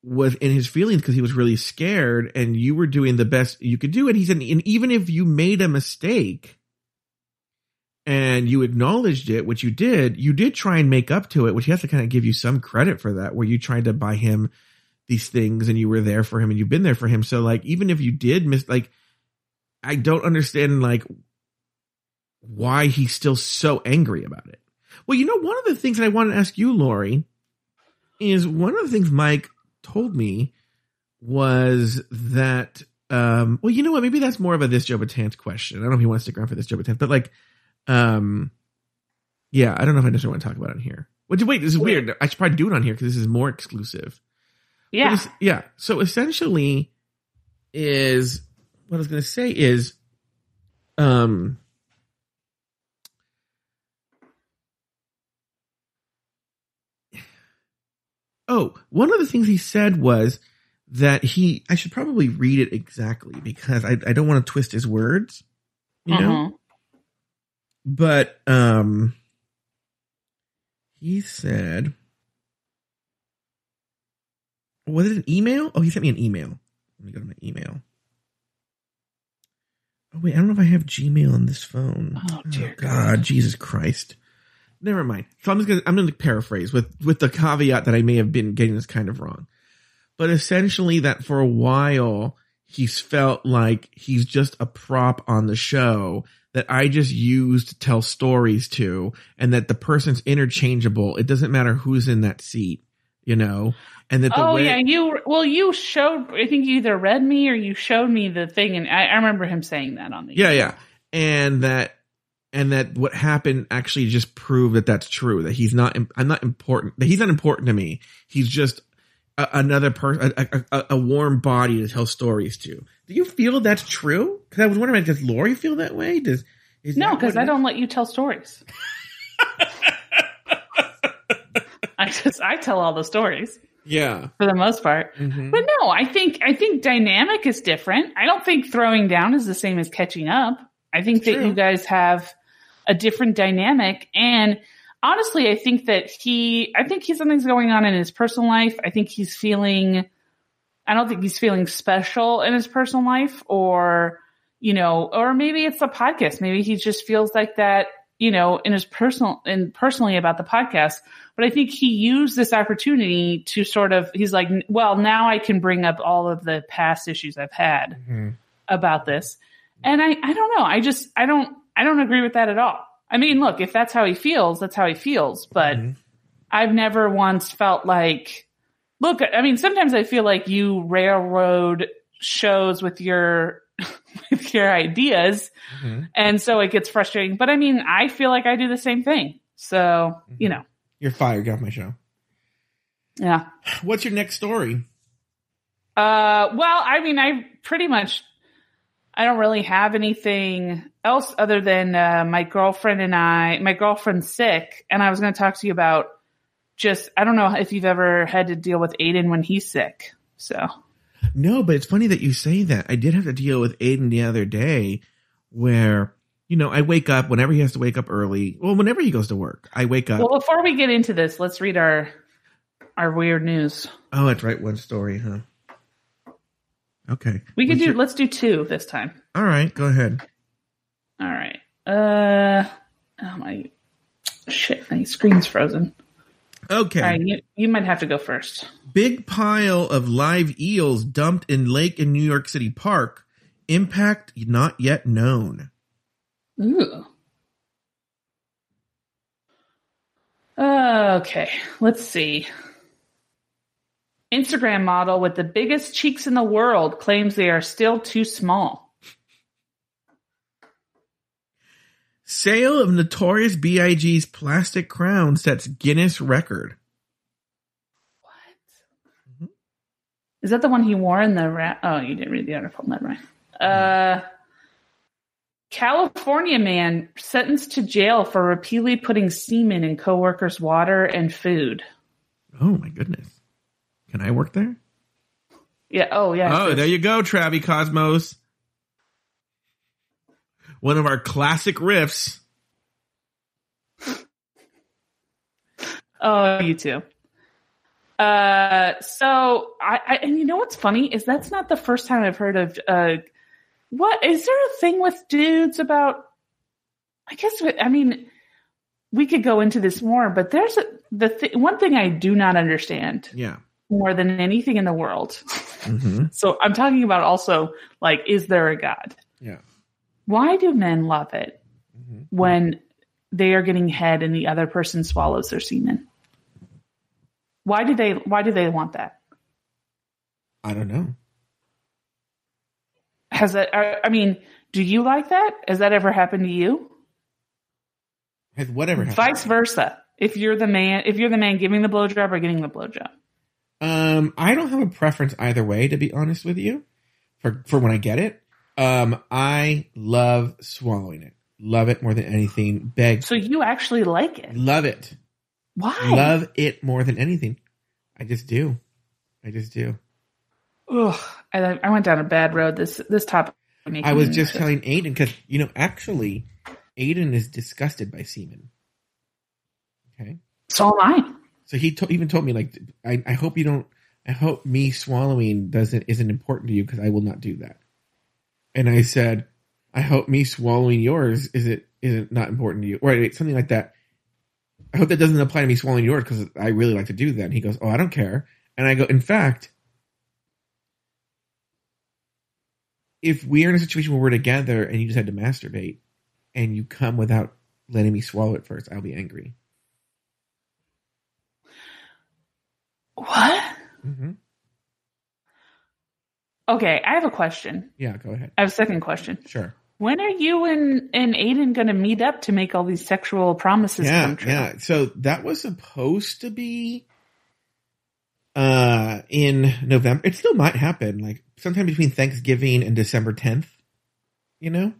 was in his feelings because he was really scared and you were doing the best you could do. And he said, and even if you made a mistake and you acknowledged it, which you did, you did try and make up to it, which he has to kind of give you some credit for that, where you tried to buy him these things and you were there for him and you've been there for him. So like, even if you did miss, like, I don't understand like why he's still so angry about it. Well, you know, one of the things that I want to ask you, Lauri, is one of the things Mike told me was that um well you know what maybe that's more of a this Joe Betance question. I don't know if he wants to stick around for this Joe Betance, but like um yeah, I don't know if I necessarily want to talk about it on here. Wait, wait, this is weird. I should probably do it on here because this is more exclusive. Yeah. Yeah. So essentially is what I was gonna say is um Oh, one of the things he said was that he, I should probably read it exactly because I, I don't want to twist his words, you know? Mhm. But, um, he said, was it an email? Oh, he sent me an email. Let me go to my email. Oh, wait, I don't know if I have Gmail on this phone. Oh, oh dear God, Jesus Christ. Never mind. So I'm just gonna I'm gonna paraphrase with with the caveat that I may have been getting this kind of wrong. But essentially that for a while he's felt like he's just a prop on the show that I just use to tell stories to and that the person's interchangeable. It doesn't matter who's in that seat, you know? And that the Oh way yeah, you well you showed I think you either read me or you showed me the thing and I, I remember him saying that on the Yeah, yeah. And that and that what happened actually just proved that that's true that he's not I'm not important that he's not important to me. He's just a, another person a, a, a warm body to tell stories to. Do you feel that's true? Cuz I was wondering does Lauri feel that way? Does is No, because I don't let you tell stories. *laughs* I just I tell all the stories Yeah. for the most part. Mhm. But no, I think I think dynamic is different. I don't think throwing down is the same as catching up. I think that you guys have a different dynamic and honestly, I think that he I think he something's going on in his personal life. I think he's feeling I don't think he's feeling special in his personal life or you know, or maybe it's the podcast. Maybe he just feels like that, you know, in his personal and personally about the podcast. But I think he used this opportunity to sort of, he's like, well, now I can bring up all of the past issues I've had Mhm. about this. And I, I don't know. I just, I don't, I don't agree with that at all. I mean, look, if that's how he feels, that's how he feels. But Mhm. I've never once felt like, look, I mean, sometimes I feel like you railroad shows with your, *laughs* with your ideas. Mhm. And so it gets frustrating. But I mean, I feel like I do the same thing. So, you know, You're fired. Get off my show. yeah. What's your next story? Uh, well, I mean, I pretty much, I don't really have anything else other than uh, my girlfriend and I. My girlfriend's sick, and I was going to talk to you about just. I don't know if you've ever had to deal with Aiden when he's sick. So No, but it's funny that you say that. I did have to deal with Aiden the other day where, you know, I wake up whenever he has to wake up early. Well, whenever he goes to work, I wake up. well, before we get into this, let's read our our weird news. oh, that's right. One story, huh? Okay. We could do. your- Let's do two this time. All right. Go ahead. All right. Uh, oh my shit! My screen's frozen. Okay. Right, you you might have to go first. Big pile of live eels dumped in lake in New York City Park. Impact not yet known. Ooh. Okay, let's see. Instagram model with the biggest cheeks in the world claims they are still too small. Sale of Notorious B.I.G.'s plastic crown sets Guinness record. What? Is that the one he wore in the rat? Oh, you didn't read the article. Never mind. Uh, California man sentenced to jail for repeatedly putting semen in coworkers' water and food. Oh my goodness. Can I work there? Yeah. Oh, yeah. Oh, there you go, Travi Cosmos. One of our classic riffs. Oh, you too. Uh, so I, I, and you know what's funny is that's not the first time I've heard of. Uh, what is there a thing with dudes about? I guess I mean we could go into this more, but there's a, the th- one thing I do not understand. Yeah. More than anything in the world. Mm-hmm. *laughs* so I'm talking about also like, is there a God? Yeah. Why do men love it Mm-hmm. when they are getting head and the other person swallows their semen? Why do they? Why do they want that? I don't know. Has that? I I mean, do you like that? Has that ever happened to you? Has whatever happened. Vice versa. If you're the man, if you're the man giving the blowjob or getting the blowjob. Um, I don't have a preference either way, to be honest with you. For for when I get it, um, I love swallowing it. Love it more than anything. Beg, So you actually like it? love it. Why? Love it more than anything. I just do. I just do. Ugh, I, I went down a bad road. This this topic. I was just telling Aiden because you know actually, Aiden is disgusted by semen. Okay, So am I. so he to- even told me like, I, I hope you don't. I hope me swallowing doesn't isn't important to you because I will not do that. And I said, I hope me swallowing yours isn't isn't not important to you, or wait, something like that. I hope that doesn't apply to me swallowing yours because I really like to do that. And he goes, Oh, I don't care. And I go, In fact, if we're in a situation where we're together and you just had to masturbate and you come without letting me swallow it first, I'll be angry. What? hmm Okay, I have a question. Yeah, go ahead. I have a second question. Sure. When are you and, and Aiden going to meet up to make all these sexual promises yeah, come true? yeah. So that was supposed to be uh in November. It still might happen, like sometime between Thanksgiving and December 10th. You know,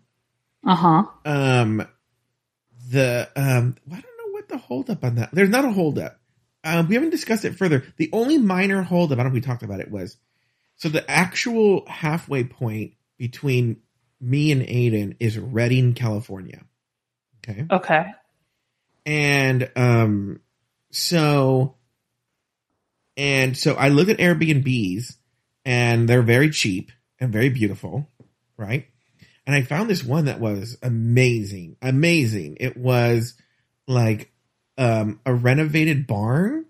Uh huh. um, the um, I don't know what the holdup on that. There's not a holdup. Um, we haven't discussed it further. The only minor holdup, I don't know if we talked about it, was so the actual halfway point between me and Aiden is Redding, California. Okay. Okay. And um so and so I looked at Airbnbs and they're very cheap and very beautiful, right? And I found this one that was amazing. Amazing. It was like um a renovated barn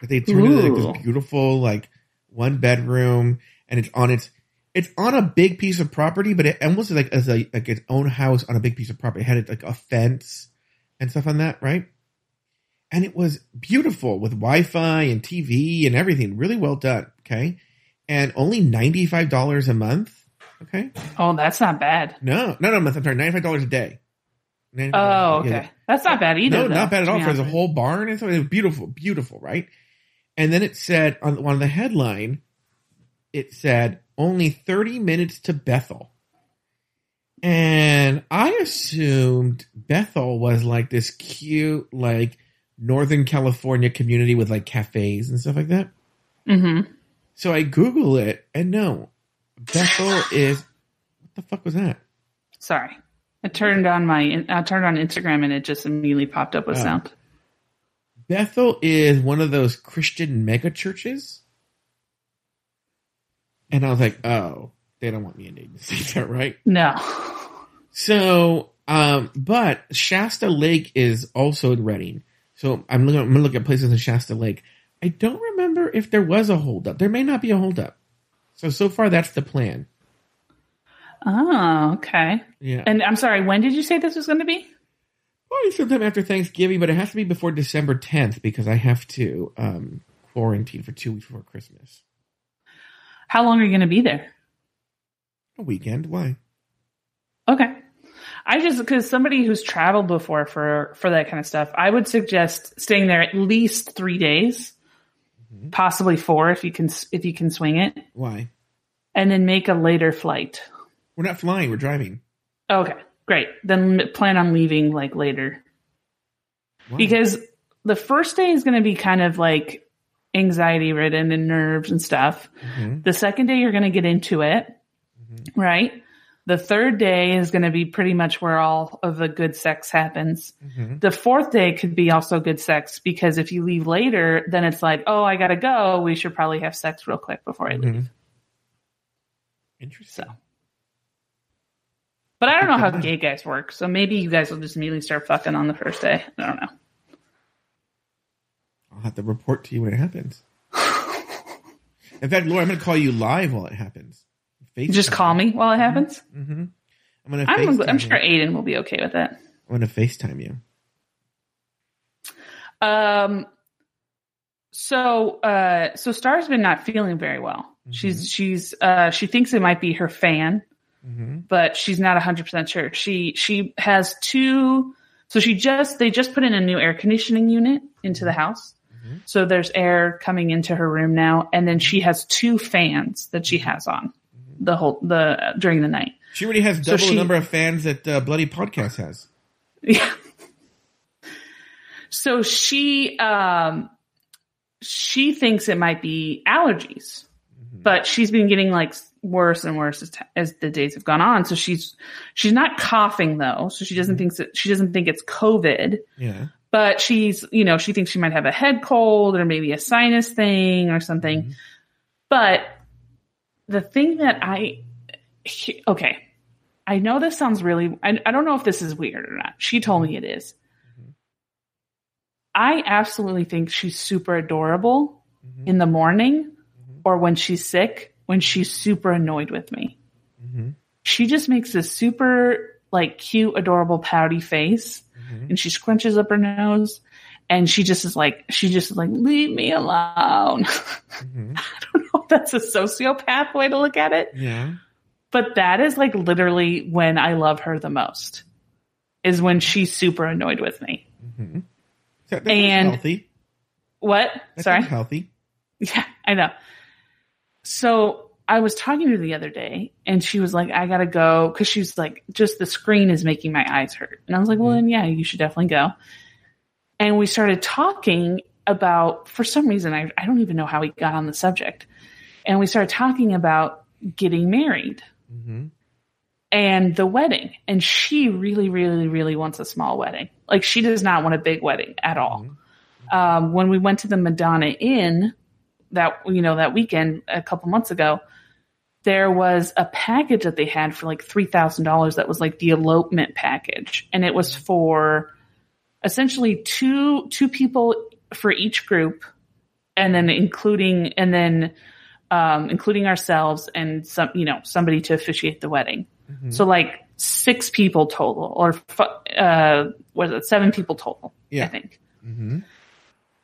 that they turned into like this beautiful like one bedroom and it's on its it's on a big piece of property, but it almost like as a like its own house on a big piece of property. It had it like a fence and stuff on that, right? And it was beautiful with Wi-Fi and TV and everything, really well done. Okay, and only ninety five dollars a month. Okay, Oh, that's not bad. no, not a month. I'm sorry, ninety five dollars a day. $95 Oh, okay. yeah. That's not bad either. No, though, not bad at all. For the whole barn and something, beautiful, beautiful, right? And then it said on on the headline, it said only thirty minutes to Bethel, and I assumed Bethel was like this cute, like Northern California community with like cafes and stuff like that. Mhm. So I Google it, and no, Bethel *laughs* is what the fuck was that? Sorry. I turned on my I turned on Instagram and it just immediately popped up with Oh. sound. Bethel is one of those Christian mega churches. And I was like, oh, they don't want me in to see *laughs* that, right? No. So, um, but Shasta Lake is also in Redding. So I'm looking, I'm gonna look at places in Shasta Lake. I don't remember if there was a holdup. There may not be a holdup. So, so far that's the plan. Oh, okay. Yeah. And I'm sorry, when did you say this was going to be? Probably sometime after Thanksgiving, but it has to be before December 10th because I have to, um, quarantine for two weeks before Christmas. How long are you going to be there? A weekend. Why? Okay. I just because somebody who's traveled before for for that kind of stuff, I would suggest staying there at least three days, Mm-hmm. possibly four if you can if you can swing it, Why? and then make a later flight. We're not flying. We're driving. Okay, great. Then plan on leaving like later Why? because the first day is going to be kind of like anxiety ridden and nerves and stuff. Mhm. The second day you're going to get into it, right? The third day is going to be pretty much where all of the good sex happens. Mhm. The fourth day could be also good sex because if you leave later, then it's like, oh, I got to go. We should probably have sex real quick before I leave. Mhm. Interesting. So. But I don't know how *laughs* gay guys work, so maybe you guys will just immediately start fucking on the first day. I don't know. I'll have to report to you when it happens. In fact, Laura, I'm going to call you live while it happens. Just call me while it happens. Mm-hmm. I'm to. I'm, I'm sure Aiden will be okay with it. I'm going to FaceTime you. Um. So, uh, so Star's been not feeling very well. She's she's uh she thinks it might be her fan, Mm-hmm. but she's not hundred percent sure. She she has two. So she just they just put in a new air conditioning unit into the house. Mhm. So there's air coming into her room now, and then she has two fans that she has on the whole the during the night. She already has So double she- the number of fans that uh, Bloody Podcast has. Yeah. So she um she thinks it might be allergies. But she's been getting like worse and worse as, t- as the days have gone on. So she's she's not coughing though. So she doesn't think that she doesn't think it's COVID. Yeah. But she's you know she thinks she might have a head cold or maybe a sinus thing or something. Mhm. But the thing that I okay, I know this sounds really. I, I don't know if this is weird or not. She told me it is. I absolutely think she's super adorable Mhm. in the morning Mhm. or when she's sick, when she's super annoyed with me. Mhm. She just makes this super like cute, adorable, pouty face Mhm. and she scrunches up her nose and she just is like, she just is like, leave me alone. *laughs* Mhm. I don't know if that's a sociopath way to look at it, Yeah. but that is like literally when I love her the most is when she's super annoyed with me. Mhm. That, And- healthy. What? That Sorry? healthy. Yeah, I know. So I was talking to her the other day and she was like, I gotta go because she was like, just the screen is making my eyes hurt. And I was like, well, then yeah, you should definitely go. And we started talking about, for some reason, I, I don't even know how we got on the subject. And we started talking about getting married hmm and the wedding. And she really, really, really wants a small wedding. Like she does not want a big wedding at all um, when we went to the Madonna Inn that you know that weekend a couple months ago, there was a package that they had for like three thousand dollars that was like the elopement package, and it was for essentially two two people for each group, and then including and then um, including ourselves and some you know somebody to officiate the wedding. Mhm. So like six people total, or uh, was it seven people total? I Yeah. think hmm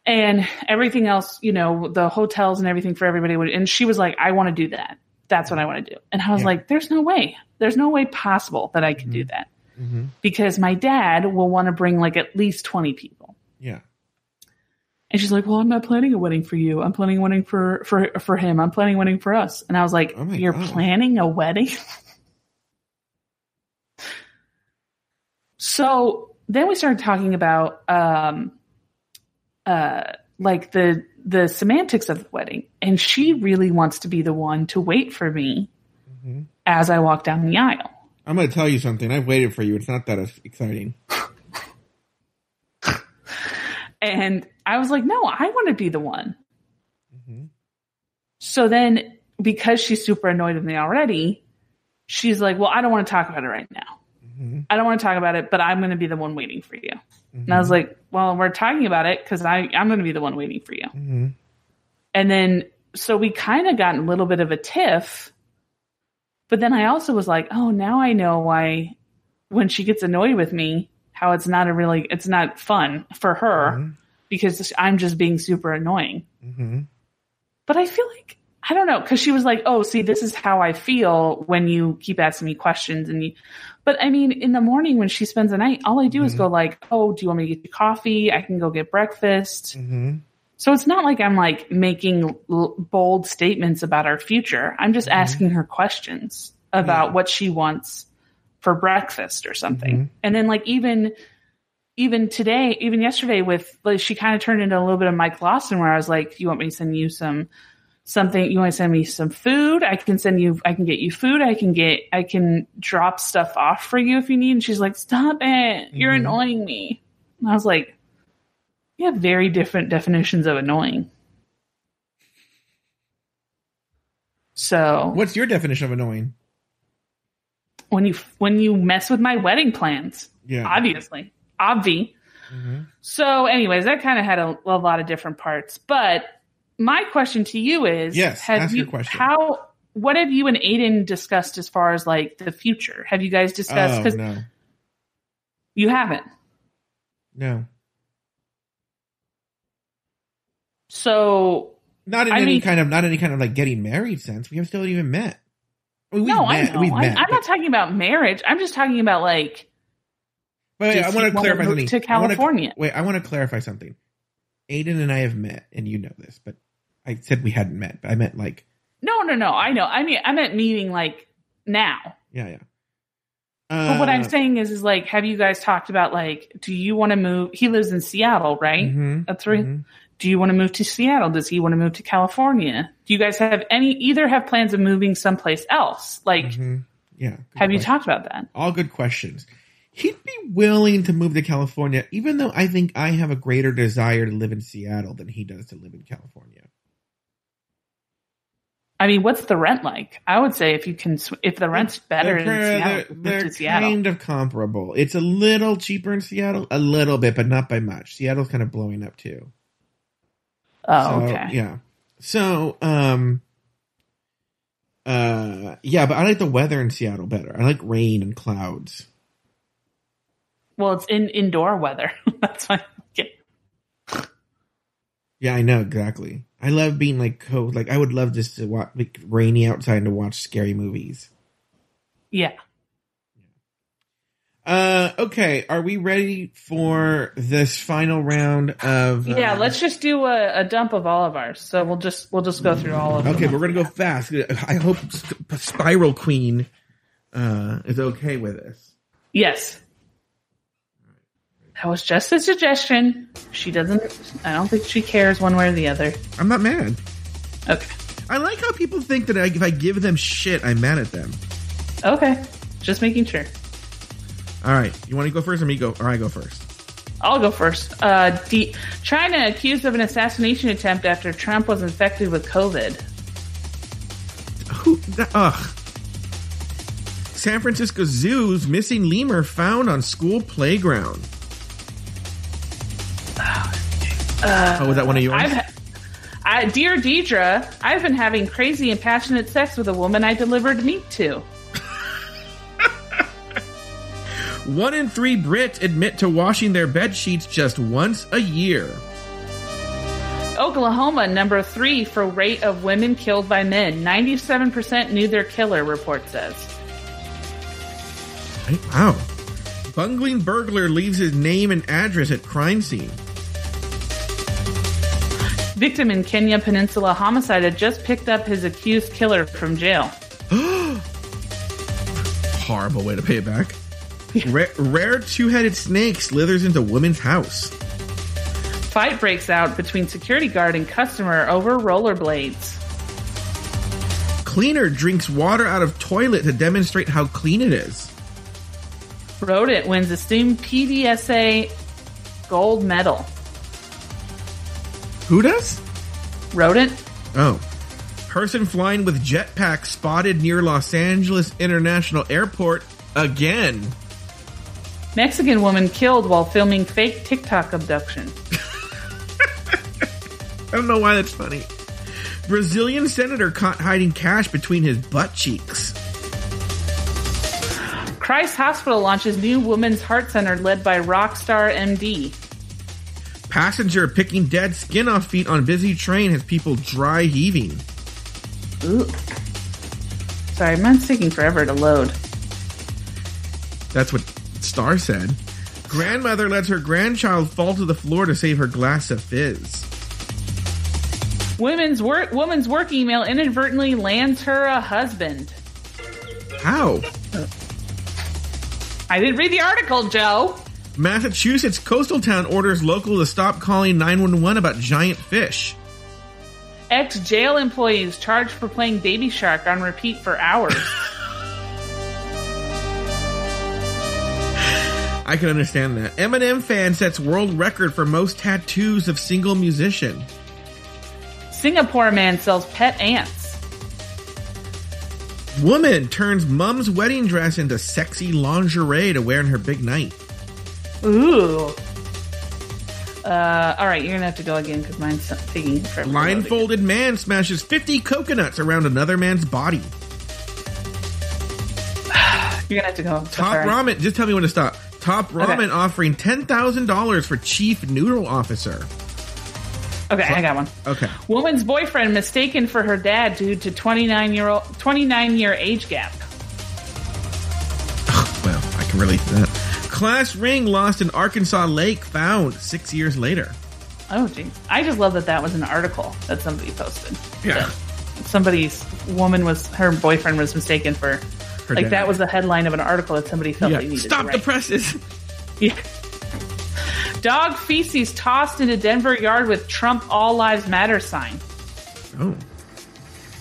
and everything else, you know, the hotels and everything for everybody would, and she was like, I want to do that. That's what I want to do. And I was Yeah. like, there's no way. There's no way possible that I can do that hmm because my dad will want to bring like at least 20 people. Yeah. And she's like, well, I'm not planning a wedding for you. I'm planning a wedding for, for, for him. I'm planning a wedding for us. And I was like, Oh you're God. planning a wedding? so then we started talking about, um, uh, like the, the semantics of the wedding. And she really wants to be the one to wait for me hmm as I walk down the aisle. I'm going to tell you something. I've waited for you. It's not that exciting. And I was like, no, I want to be the one. hmm So then, because she's super annoyed with me already, she's like, well, I don't want to talk about it right now. hmm I don't want to talk about it, but I'm going to be the one waiting for you. And Mm-hmm. I was like, well, we're talking about it because I'm going to be the one waiting for you. And then, so we kind of got a little bit of a tiff. But then I also was like, oh, now I know why when she gets annoyed with me, how it's not a really, it's not fun for her Mhm. because I'm just being super annoying. hmm But I feel like, I don't know, because she was like, "Oh, see, this is how I feel when you keep asking me questions." And you, but I mean, in the morning when she spends the night, all I do is Mhm. go like, "Oh, do you want me to get you coffee? I can go get breakfast." So it's not like I'm like making l- bold statements about our future. I'm just Mhm. asking her questions about Yeah. what she wants for breakfast or something. Mhm. And then like even even today, even yesterday with like she kind of turned into a little bit of Mike Lawson where I was like, "You want me to send you some something? You want to send me some food? I can send you. I can get you food. I can get. I can drop stuff off for you if you need." And she's like, "Stop it! You're Mhm. annoying me." And I was like, "You have very different definitions of annoying." So What's your definition of annoying? when you when you mess with my wedding plans, Yeah. obviously, obvi. hmm So, anyways, that kind of had a, a lot of different parts. But my question to you is: Yes, have you. How? What have you and Aiden discussed as far as like the future? Have you guys discussed? Oh Because no, you haven't. no, So not in I any mean- kind of not any kind of like getting married sense. We have still even met. I mean, no, I met, know. We've I. I'm not talking about marriage. I'm just talking about like Wait, wait, I want to clarify something. to I wanna- California? wait, I want to clarify something. Aiden and I have met, and you know this, but I said we hadn't met. But I meant like, no, no, no. I know. I mean, I meant meeting like now. yeah, yeah. But what I'm Uh, saying is, is like, have you guys talked about like, do you want to move? He lives in Seattle, right? mhm, That's right. mhm. Do you want to move to Seattle? Does he want to move to California? Do you guys have any, either have plans of moving someplace else? Like, Mhm. Yeah. have you talked about that? All good questions. He'd be willing to move to California, even though I think I have a greater desire to live in Seattle than he does to live in California. I mean, what's the rent like? I would say if you can, if the rent's better They're, in they're- Seattle, move they're to Seattle. kind of comparable. It's a little cheaper in Seattle, a little bit, but not by much. Seattle's kind of blowing up too. Oh, So, okay. Yeah. So, um, uh, yeah, but I like the weather in Seattle better. I like rain and clouds. Well, it's in indoor weather. *laughs* That's why. Yeah. Yeah, I know exactly. I love being like cold. Like I would love just to watch like rainy outside and to watch scary movies. Yeah. Uh, okay. Are we ready for this final round of? Yeah. uh, Let's just do a, a dump of all of ours. So we'll just, we'll just go through all of them. Okay, we're gonna go fast. I hope Sp- Spiral Queen uh, is okay with this. Yes. That was just a suggestion. She doesn't, I don't think she cares one way or the other. I'm not mad. Okay. I like how people think that if I give them shit, I'm mad at them. Okay. Just making sure. All right, you want to go first, or me go? Or I go first? I'll go first. Uh, D- China accused of an assassination attempt after Trump was infected with COVID. Who? Ugh. San Francisco Zoo's missing lemur found on school playground. oh, was that one of yours? I've, I, dear Deidre, I've been having crazy and passionate sex with a woman I delivered meat to. One in three Brits admit to washing their bed sheets just once a year. Oklahoma, number three for rate of women killed by men. 97% knew their killer, report says. Wow. Bungling burglar leaves his name and address at crime scene. Victim in Kenai Peninsula homicide had just picked up his accused killer from jail. *gasps* Horrible way to pay it back. *laughs* Rare, rare two-headed snake slithers into woman's house. Fight breaks out between security guard and customer over rollerblades. Cleaner drinks water out of toilet to demonstrate how clean it is. Rodent wins esteemed PDSA gold medal. Who does? Rodent? Oh. Person flying with jetpack spotted near Los Angeles International Airport again. Mexican woman killed while filming fake TikTok abduction. *laughs* I don't know why that's funny. Brazilian senator caught hiding cash between his butt cheeks. Christ Hospital launches new women's heart center led by Rockstar MD. Passenger picking dead skin off feet on busy train has people dry heaving. Ooh. Sorry, mine's taking forever to load. That's what Star said. Grandmother lets her grandchild fall to the floor to save her glass of fizz. Women's work woman's work email inadvertently lands her a husband. How? I didn't read the article, Joe. Massachusetts coastal town orders local to stop calling 911 about giant fish. Ex jail employees charged for playing Baby Shark on repeat for hours. *laughs* I can understand that. Eminem fan sets world record for most tattoos of single musician. Singapore man sells pet ants. Woman turns mom's wedding dress into sexy lingerie to wear in her big night. Ooh. Uh, all right, you're gonna have to go again because mine's taking forever. to. Blindfolded man smashes 50 coconuts around another man's body. *sighs* You're gonna have to go. Top. Ramen, just tell me when to stop. Top Ramen offering $10,000 for chief noodle officer. Okay, I got one. Okay. Woman's boyfriend mistaken for her dad due to 29 year old 29 year age gap. Well, I can relate to that. Class ring lost in Arkansas lake found six years later. Oh, jeez. I just love that that was an article that somebody posted. Yeah. Somebody's woman was her boyfriend was mistaken for. Her like dad. that was the headline of an article that somebody felt Yeah. they needed. Stop to the presses. *laughs* Yeah. Dog feces tossed into Denver yard with Trump All Lives Matter sign. Oh.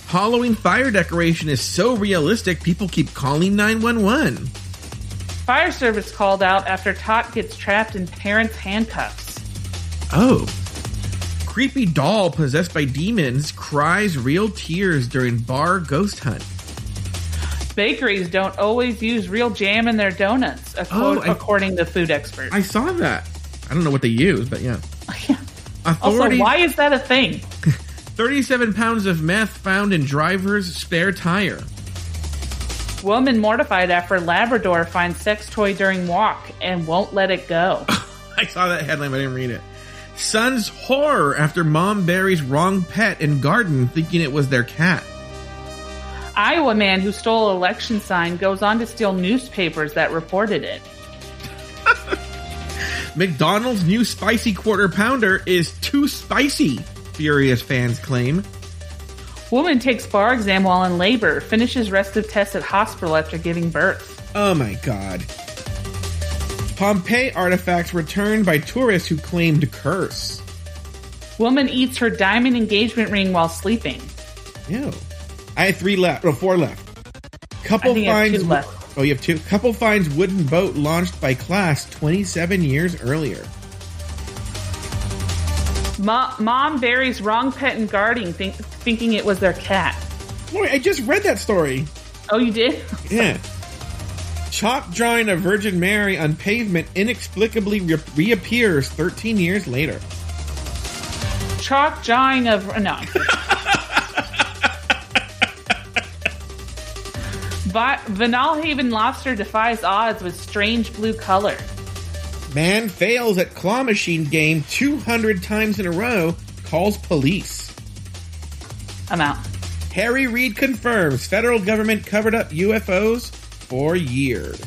Halloween fire decoration is so realistic, people keep calling 911. Fire service called out after tot gets trapped in parents' handcuffs. Oh. Creepy doll possessed by demons cries real tears during bar ghost hunt. Bakeries don't always use real jam in their donuts, Oh, I- according to food experts. I saw that. I don't know what they use, but yeah. *laughs* also, Authorities, why is that a thing? *laughs* 37 pounds of meth found in driver's spare tire. Woman mortified after Labrador finds sex toy during walk and won't let it go. *laughs* I saw that headline, but I didn't read it. Son's horror after mom buries wrong pet in garden thinking it was their cat. Iowa man who stole election sign goes on to steal newspapers that reported it. *laughs* McDonald's new spicy quarter pounder is too spicy, furious fans claim. Woman takes bar exam while in labor, finishes rest of tests at hospital after giving birth. Oh my god. Pompeii artifacts returned by tourists who claimed curse. Woman eats her diamond engagement ring while sleeping. Ew. I had three left, or four left. Couple I think I have finds. two left. Oh, you have two. Couple finds wooden boat launched by class 27 years earlier. Mo- mom buries wrong pet in garden, think- thinking it was their cat. Boy, I just read that story. Oh, you did? *laughs* Yeah. Chalk drawing of Virgin Mary on pavement inexplicably re- reappears 13 years later. Chalk drawing of no. Vi- Vinalhaven lobster defies odds with strange blue color. Man fails at claw machine game 200 times in a row, calls police. I'm out. Harry Reid confirms federal government covered up UFOs for years.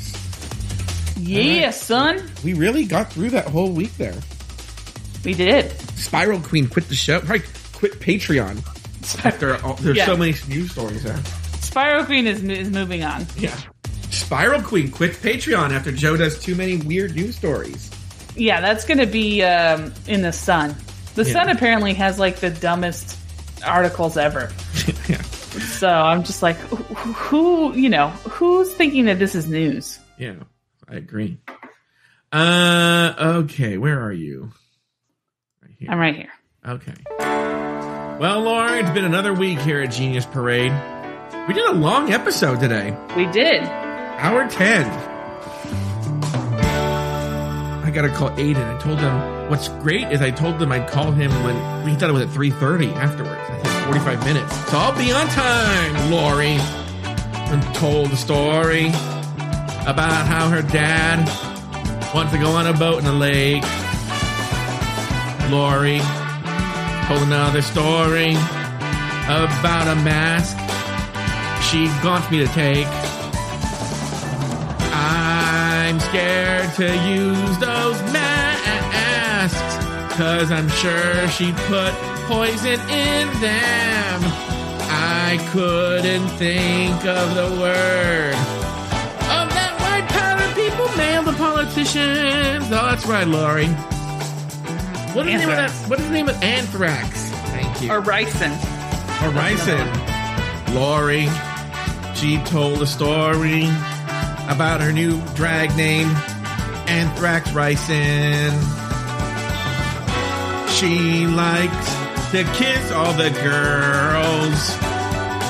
Yeah, son. We really got through that whole week there. We did. Spiral Queen quit the show. Probably quit Patreon. After all, there's Yeah. so many news stories there. Spiral Queen is, is moving on. Yeah. Spiral Queen quits Patreon after Joe does too many weird news stories. Yeah, that's going to be um, in the Sun. The Yeah. Sun apparently has like the dumbest articles ever. *laughs* yeah. So I'm just like, who, you know, who's thinking that this is news? Yeah. I agree. Uh okay, where are you? Right here. I'm right here. Okay. Well, Laura, it's been another week here at Genius Parade. We did a long episode today. We did. Hour 10. I gotta call Aiden. I told him what's great is I told him I'd call him when he thought it was at 3.30 afterwards. I said 45 minutes. So I'll be on time, Lauri. And told the story about how her dad wants to go on a boat in the lake. Lauri told another story about a mask she wants me to take. I'm scared to use those masks, cause I'm sure she put poison in them. I couldn't think of the word. Of that white powder people mail the politicians. Oh, that's right, Lauri. What is the name of that? What is the name of anthrax? Thank you. Or ricin. Horizon. Lauri, she told a story about her new drag name, Anthrax Ricin. She likes to kiss all the girls,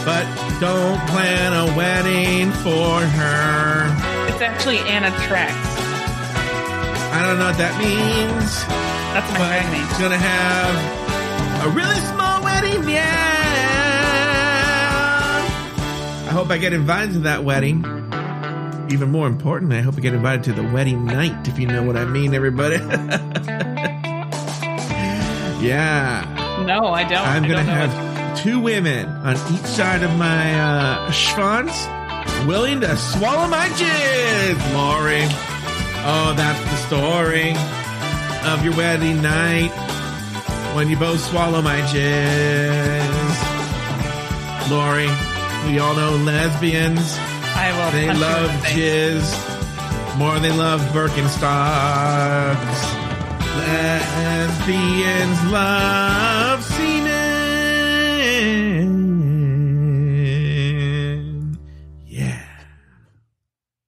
but don't plan a wedding for her. It's actually Anatrax. I don't know what that means, That's my but drag name. she's gonna have a really small wedding, yeah. I hope I get invited to that wedding. Even more important, I hope I get invited to the wedding night, if you know what I mean, everybody. *laughs* yeah. No, I don't. I'm gonna don't have two women on each side of my uh, schwanz willing to swallow my jizz, Lauri. Oh, that's the story of your wedding night when you both swallow my jizz. Lauri, we all know lesbians. I will. They punch you in love jizz more than they love Birkenstocks. Lesbians love semen.